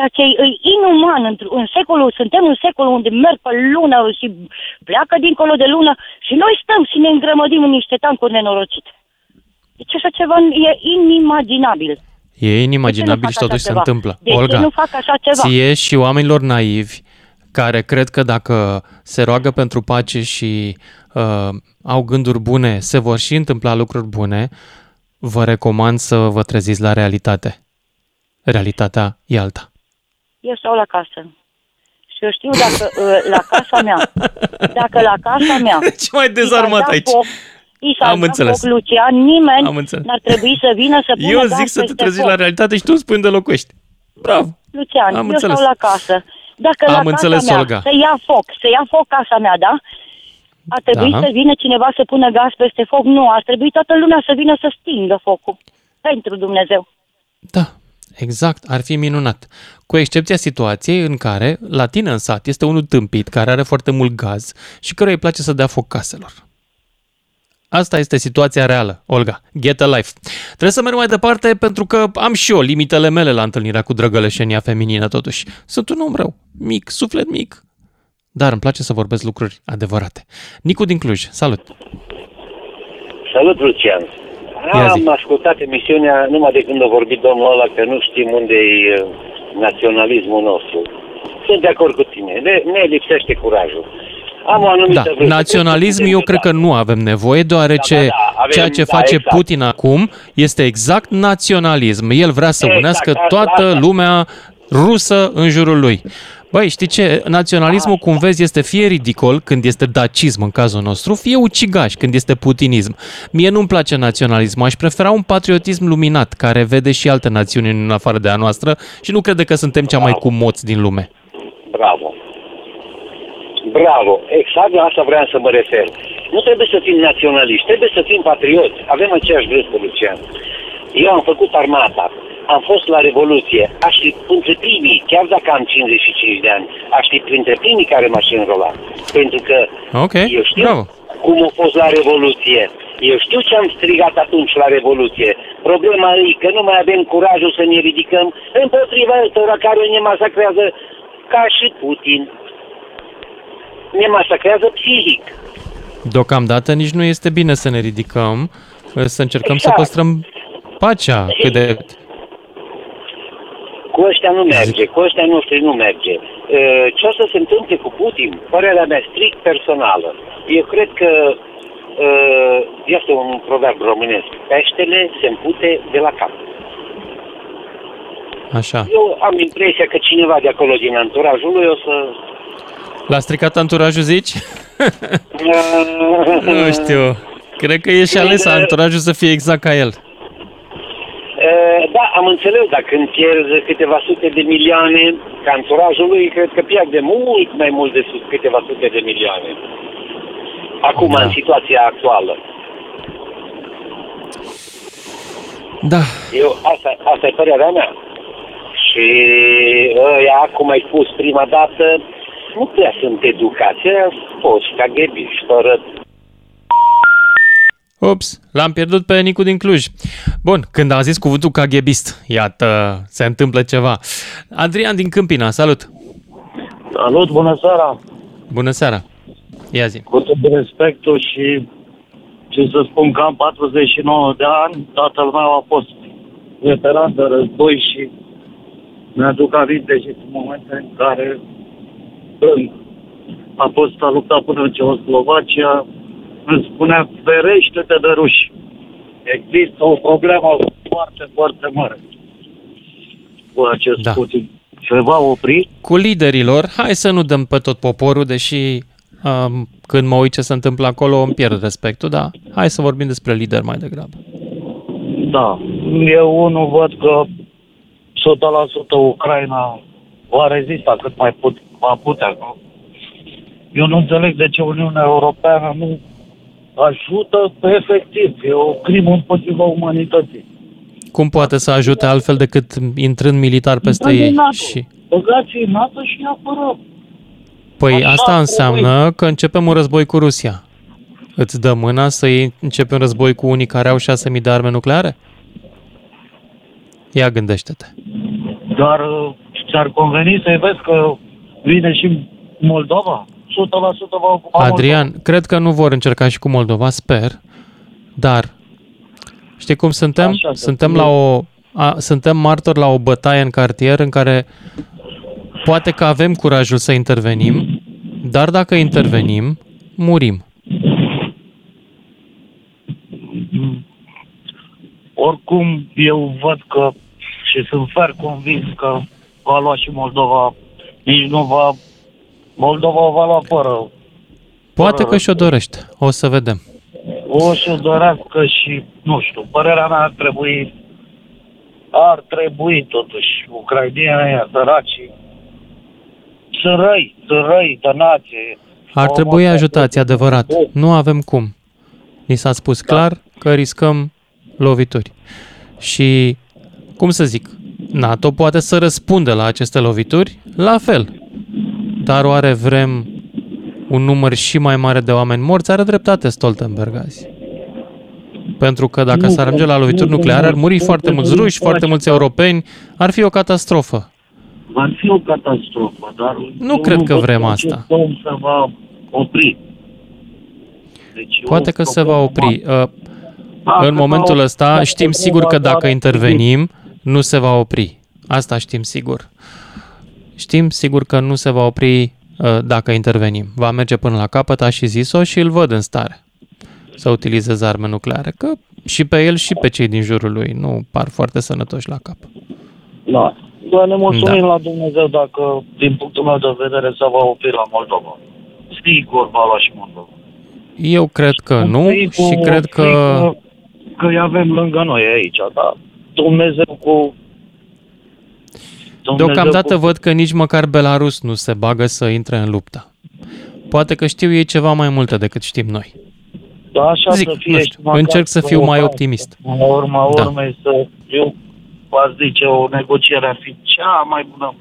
Ceea ce e inuman în, în secolul, suntem în secolul unde merg pe lună și pleacă dincolo de lună și noi stăm și ne îngrămădim în niște tancuri nenorocite. Deci așa ceva e inimaginabil. E inimaginabil fac și totuși așa se ceva? întâmplă. De ce Olga, nu fac așa ceva? ție și oamenilor naivi care cred că dacă se roagă pentru pace și uh, au gânduri bune, se vor și întâmpla lucruri bune, vă recomand să vă treziți la realitate. Realitatea e alta. Eu stau la casă. Și eu știu dacă uh, la casa mea, dacă la casa mea... Ce mai dezarmat aici? I s-a Am dat înțeles. foc, Lucian, nimeni Am înțeles. n-ar trebui să vină să pună Eu gaz zic să te peste trezești foc. la realitate și tu îmi spui unde locuiești. Bravo! Lucian, Am eu înțeles. stau la casă. Dacă Am la casa înțeles, mea Olga. să ia foc, să ia foc casa mea, da? Ar trebui Da. să vină cineva să pună gaz peste foc? Nu, ar trebui toată lumea să vină să stingă focul. Pentru Dumnezeu. Da, exact, ar fi minunat. Cu excepția situației în care, la tine în sat, este unul tâmpit care are foarte mult gaz și căruia îi place să dea foc caselor. Asta este situația reală, Olga. Get a life. Trebuie să merg mai departe pentru că am și eu limitele mele la întâlnirea cu drăgăleșenia feminină, totuși. Sunt un om rău, mic, suflet mic. Dar îmi place să vorbesc lucruri adevărate. Nicu din Cluj, salut! Salut, Lucian. Ia zi. Am ascultat emisiunea numai de când a vorbit domnul ăla că nu știm unde e uh, naționalismul nostru. Sunt de acord cu tine. Ne, ne lipsește curajul. Am o anumită Da, vârstă. naționalism eu cred că nu avem nevoie, deoarece Da, da, da, avem- ceea ce da, face exact. Putin acum este exact naționalism. El vrea să Exact, unească asta- toată asta. lumea rusă în jurul lui. Băi, știi ce? Naționalismul, cum vezi, este fie ridicol când este dacism în cazul nostru, fie ucigaș când este putinism. Mie nu-mi place naționalismul, aș prefera un patriotism luminat, care vede și alte națiuni în afară de a noastră și nu crede că suntem cea mai cumoți din lume. Bravo. Bravo. Exact la asta vreau să mă refer. Nu trebuie să fim naționaliști, trebuie să fim patrioți. Avem aceeași vârstă, Lucian. Eu am făcut armata, am fost la Revoluție, aș fi printre primii, chiar dacă am 55 de ani, aș fi printre primii care m-aș înrola. Pentru că Ok, eu știu bravo. cum a fost la Revoluție. Eu știu ce am strigat atunci la Revoluție. Problema e că nu mai avem curajul să ne ridicăm împotriva ăstora care ne masacrează ca și Putin. Ne masacrează psihic. Deocamdată nici nu este bine să ne ridicăm, să încercăm să Exact. păstrăm pacea cât de... Cu ăștia nu merge, cu ăștia noștri nu merge. Uh, ce o să se întâmple cu Putin, părerea mea strict personală. Eu cred că uh, este un proverb românesc. Peștele se împute de la cap. Așa. Eu am impresia că cineva de acolo din anturajul lui o să... L-a stricat anturajul, zici? nu știu. Cred că e și ales anturajul să fie exact ca el. Uh, Da, am înțeles, dar când pierzi câteva sute de milioane, ca anturajul lui, cred că pierd de mult mai mult de sus câteva sute de milioane. Acum, Da. în situația actuală. Da. Eu, asta, asta e părerea mea. Și ăia, cum ai spus prima dată, nu prea sunt educați, ăia sunt foști caghebiști, fără Ups, l-am pierdut pe Nicu din Cluj. Bun, când a zis cuvântul caghebist, iată, se întâmplă ceva. Adrian din Câmpina, salut! Salut, bună seara! Bună seara! Ia zi. Cu tot respectul și ce să spun că am 49 de ani, tatăl meu a fost veteran de război și mi-aduc aminte și în momente în care când a fost a lupta până în Ceoslovacia, îmi spunea, ferește-te de ruși. Există o problemă foarte, foarte mare cu acest Da. Putin. Se va opri? Cu liderilor, hai să nu dăm pe tot poporul, deși um, când mă uit ce se întâmplă acolo îmi pierd respectul, dar hai să vorbim despre lider mai degrabă. Da, eu unul văd că 100% Ucraina va rezista cât mai put, va putea. Eu nu înțeleg de ce Uniunea Europeană nu ajută efectiv. E o crimă împotriva umanității. Cum poate să ajute altfel decât intrând militar peste Băgați ei? în NATO. Și... Băgați în NATO și apără. Păi Așa asta trebuie. înseamnă că începem un război cu Rusia. Îți dă mâna să iei- începi un război cu unii care au 6.000 de arme nucleare? Ia gândește-te. Dar uh, ți-ar conveni să-i vezi că vine și Moldova? 100% va ocupa Adrian, cred că nu vor încerca și cu Moldova, sper, dar știi cum suntem? Așa, să suntem fie. la o a, suntem martori la o bătaie în cartier în care poate că avem curajul să intervenim, dar dacă intervenim, murim. Oricum, eu văd că și sunt fer convins că va lua și Moldova, nici nu va... Moldova o va lua fără. Poate că și-o dorește. O să vedem. O să dorească și, nu știu, părerea mea ar trebui, ar trebui totuși, ucrainienii ăia, săracii, sunt răi, sunt răi de nație. Ar trebui ajutați, e adevărat. Nu avem cum. Ni s-a spus clar că riscăm lovituri. Și, cum să zic, NATO poate să răspundă la aceste lovituri la fel. Dar oare vrem un număr și mai mare de oameni morți? Are dreptate Stoltenberg azi. Pentru că dacă Nu, s-ar ajunge la lovituri nu, nucleare, ar muri nu, foarte nu, mulți nu, ruși, nu, foarte mulți europeni, ar fi o catastrofă. Va fi o catastrofă, dar Nu eu cred că văd vrem acest asta. om se va opri. Deci Poate o că se va problemă opri. mare. Uh, Dacă În momentul va- ăsta dacă știm va sigur că doar dacă fi- intervenim, nu se va opri. Asta știm sigur. Știm sigur că nu se va opri uh, dacă intervenim. Va merge până la capăt, a și zis-o și îl văd în stare să utilizeze arme nucleare. Că și pe el și pe cei din jurul lui nu par foarte sănătoși la cap. Da. Doar ne mulțumim Da. la Dumnezeu dacă, din punctul meu de vedere, se va opri la Moldova. Sigur va lua și Moldova. Eu cred că nu Frică- și cred că... frică Că îi avem lângă noi aici, da? Dumnezeu cu... Dumnezeu Deocamdată cu... văd că nici măcar Belarus nu se bagă să intre în luptă. Poate că știu ei ceva mai multe decât știm noi. Da, așa Zic, să fie nu și știu, măcar încerc să fiu mai o- optimist. În urma Da. urmei să... Eu v-aș zice, o negociere ar fi cea mai bună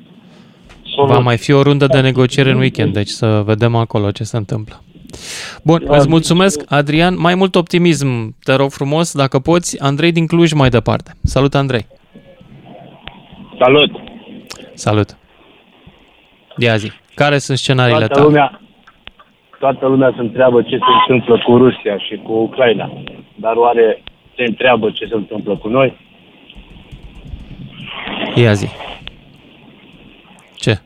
soluție. Va mai fi o rundă de negociere în weekend, deci să vedem acolo ce se întâmplă. Bun, Da, îți mulțumesc, Adrian. Mai mult optimism, te rog frumos, dacă poți. Andrei din Cluj mai departe. Salut, Andrei. Salut! Salut. Ia zi, care sunt scenariile Toată tale? lumea, toată lumea se întreabă ce se întâmplă cu Rusia și cu Ucraina. Dar oare se întreabă ce se întâmplă cu noi? Ia zi. Ce?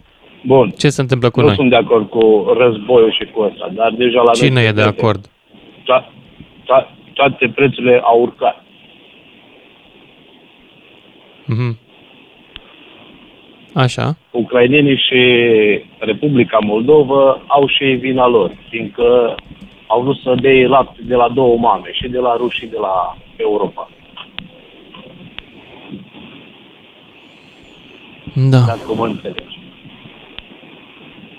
Bun. Ce se întâmplă cu nu noi? sunt de acord cu războiul și cu ăsta, dar deja la Cine noi e de acord? To- to- toate prețurile au urcat. Mhm. Așa. Ucrainenii și Republica Moldova au și ei vina lor, fiindcă au vrut să dea lapte de la două mame, și de la ruși și de la Europa. Da. Dacă mă înțelegi.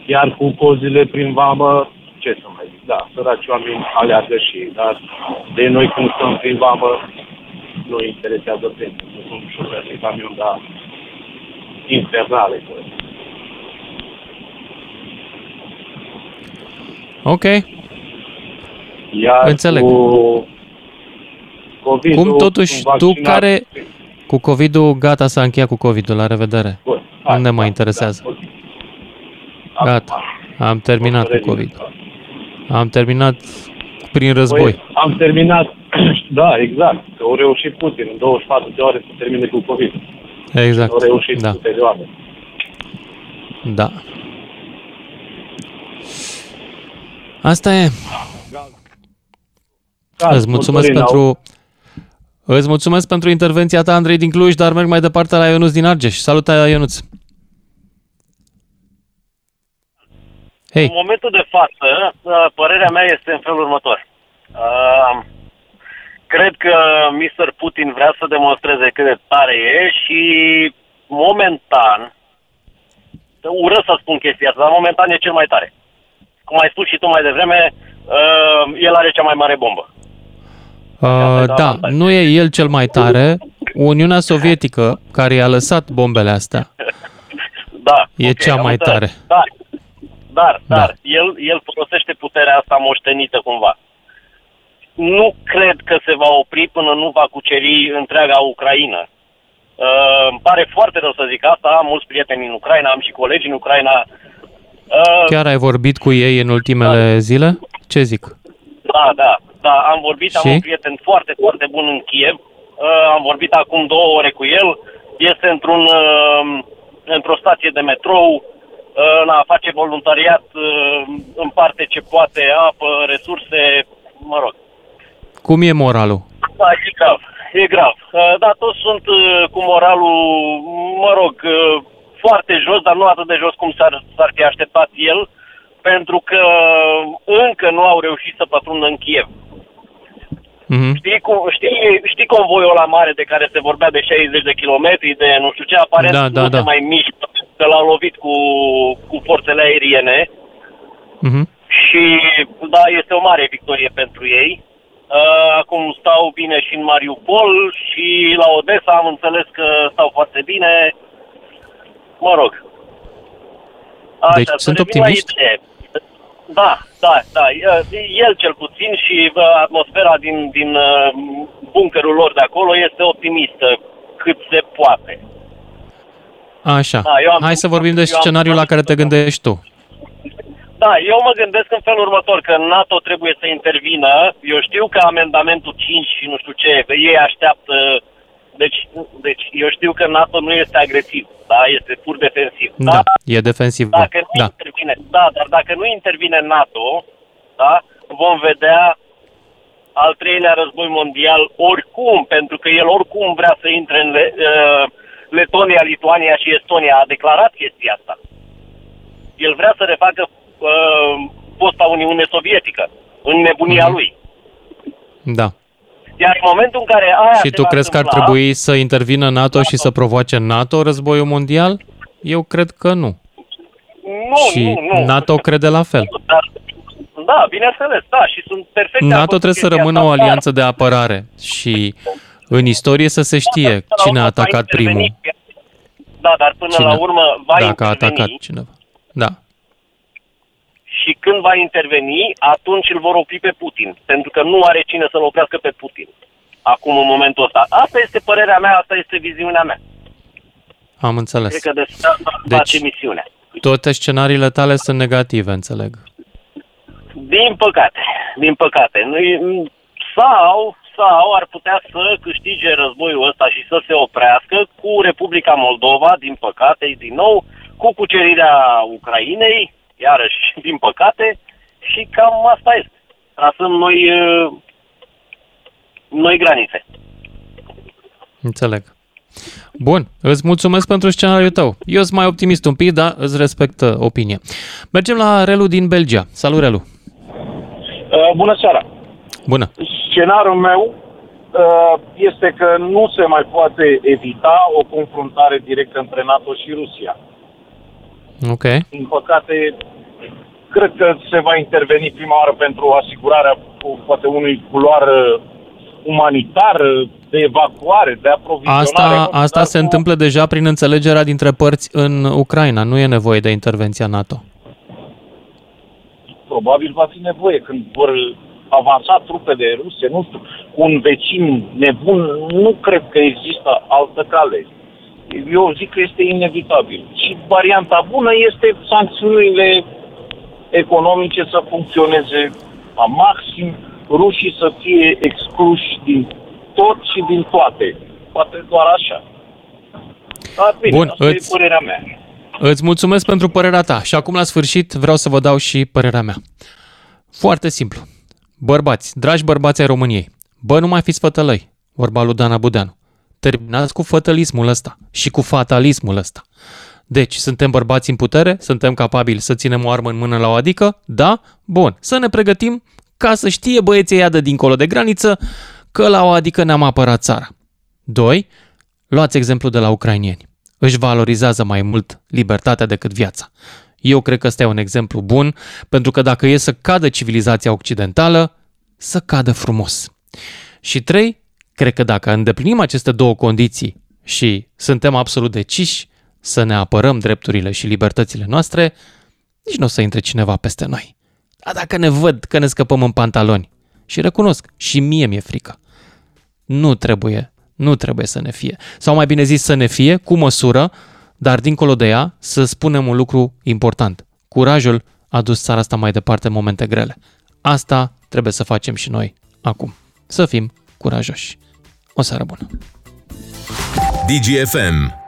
Iar cu cozile prin vamă, ce să mai zic, da, săraci oameni aleargă și ei, dar de noi când stăm prin vamă, nu îi interesează pentru. Nu sunt șoferi de camion, dar infernale. cred. Ok. Iar Înțeleg. cu covid Cum totuși tu care... Cu COVID-ul, gata, s-a încheiat cu COVID-ul, la revedere. Bun, Nu ne mai interesează. Gata, am terminat cu COVID. Am terminat prin război. Păi, am terminat, da, exact, că au reușit Putin în 24 de ore să termine cu COVID. Exact, Au reușit da. cu perioadă. Da. Asta e. Îți mulțumesc Motorin au- pentru... Îți mulțumesc pentru intervenția ta, Andrei din Cluj, dar merg mai departe la Ionuț din Argeș. Salut, Ionuț! Hei. În momentul de față, uh, părerea mea este în felul următor. Uh, Cred că Mr. Putin vrea să demonstreze cât de tare e și momentan, urăsc să spun chestia asta, dar momentan e cel mai tare. Cum ai spus și tu mai devreme, uh, el are cea mai mare bombă. Uh, da, nu e el cel mai tare. Uniunea Sovietică, care i-a lăsat bombele astea, Da. e ok, cea am mai înțeles. tare. Dar, dar, Da. dar el, el folosește puterea asta moștenită cumva. Nu cred că se va opri până nu va cuceri întreaga Ucraina. Uh, îmi pare foarte rău să zic asta, am mulți prieteni în Ucraina, am și colegi în Ucraina. Uh, Chiar ai vorbit cu ei în ultimele zile? Ce zic? Da, da, da, am vorbit, Și? am un prieten foarte, foarte bun în Kiev. Uh, am vorbit acum două ore cu el. Este într-un, uh, într-o stație de metrou. Uh, na, face voluntariat, uh, împarte ce poate, apă, resurse, mă rog. Cum e moralul? Da, e grav, e grav. Uh, da, toți sunt uh, cu moralul, mă rog, uh, foarte jos, dar nu atât de jos cum s-ar, s-ar fi așteptat el, pentru că încă nu au reușit să pătrundă în Kiev. Mhm. Știi, cum, știi, știi convoiul la mare de care se vorbea de 60 de kilometri, de nu știu ce, aparent Da, da, nu da. se mai mișcă, că l-au lovit cu, cu forțele aeriene Mhm. și da, este o mare victorie pentru ei. Uh, acum stau bine și în Mariupol și la Odessa am înțeles că stau foarte bine. Mă rog. Așa, Deci să sunt revin la optimiști? idee. Da, da, da. El cel puțin și bă, atmosfera din, din uh, bunkerul lor de acolo este optimistă cât se poate. Așa. Da, eu am- Hai să vorbim de eu am- scenariul la care te gândești tu. Da, eu mă gândesc în felul următor, că NATO trebuie să intervină. Eu știu că amendamentul 5 și nu știu ce, ei așteaptă... Deci, deci eu știu că NATO nu este agresiv, da, este pur defensiv. Da, e defensiv. Dacă nu Da. intervine, da, dar dacă nu intervine NATO, da, vom vedea al treilea război mondial oricum, pentru că el oricum vrea să intre în Le- uh, Letonia, Lituania și Estonia. A declarat chestia asta. El vrea să refacă uh, fosta Uniune Sovietică în nebunia Mhm. lui. Da. Iar în momentul în care aia Și se tu va crezi că ar întâmpla- trebui să intervină NATO și să provoace NATO războiul mondial? Eu cred că nu. Nu, și nu, nu. NATO crede la fel. Dar, da, bineînțeles, da, și sunt perfect de NATO acord cu trebuie să chestia rămână o asta, dar- alianță de apărare și în istorie să se știe cine a atacat primul. Da, dar până Cine? la urmă va Dacă a interveni atacat cineva. Da. Și când va interveni, atunci îl vor opri pe Putin, pentru că nu are cine să-l oprească pe Putin. Acum, în momentul ăsta. Asta este părerea mea, asta este viziunea mea. Am înțeles. Cred că despre asta Deci- face misiunea. Toate scenariile tale sunt negative, înțeleg. Din păcate, din păcate. Nu- Sau, sau ar putea să câștige războiul ăsta și să se oprească cu Republica Moldova, din păcate, din nou, cu cucerirea Ucrainei, iarăși, din păcate, și cam asta este. Trasăm noi, uh, noi granițe. Înțeleg. Bun, îți mulțumesc pentru scenariul tău. Eu sunt mai optimist un pic, dar îți respect uh, opinie. Mergem la Relu din Belgia. Salut, Relu! Uh, bună seara! Bună! Scenariul meu uh, este că nu se mai poate evita o confruntare directă între NATO și Rusia. Ok. Din păcate, cred că se va interveni prima oară pentru asigurarea poate unui culoar umanitar, de evacuare, de aprovizionare. Asta, asta se cu... întâmplă deja prin înțelegerea dintre părți în Ucraina. Nu e nevoie de intervenția NATO. Probabil va fi nevoie când vor avansa trupele ruse, nu știu, cu un vecin nebun, nu cred că există altă cale. Eu zic că este inevitabil. Și varianta bună este sancțiunile economice să funcționeze la maxim, rușii să fie excluși din tot și din toate. Poate doar așa. Dar bine, Bun, asta îți, e părerea mea. Îți mulțumesc pentru părerea ta și acum la sfârșit vreau să vă dau și părerea mea. Foarte simplu. Bărbați, dragi bărbați ai României, bă, nu mai fiți fătălăi, vorba lui Dana Budeanu. Terminați cu fătălismul ăsta și cu fatalismul ăsta. Deci, suntem bărbați în putere? Suntem capabili să ținem o armă în mână la o adică? Da? Bun. Să ne pregătim ca să știe băieții ea de dincolo de graniță că la o adică ne-am apărat țara. 2. Luați exemplu de la ucrainieni. Își valorizează mai mult libertatea decât viața. Eu cred că ăsta e un exemplu bun, pentru că dacă e să cadă civilizația occidentală, să cadă frumos. Și 3. Cred că dacă îndeplinim aceste două condiții și suntem absolut deciși să ne apărăm drepturile și libertățile noastre, nici nu o să intre cineva peste noi. Dar dacă ne văd că ne scăpăm în pantaloni, și recunosc, și mie mi-e frică, nu trebuie, nu trebuie să ne fie. Sau mai bine zis să ne fie, cu măsură, dar dincolo de ea să spunem un lucru important. Curajul a dus țara asta mai departe în momente grele. Asta trebuie să facem și noi acum. Să fim curajoși. O seară bună! DGFM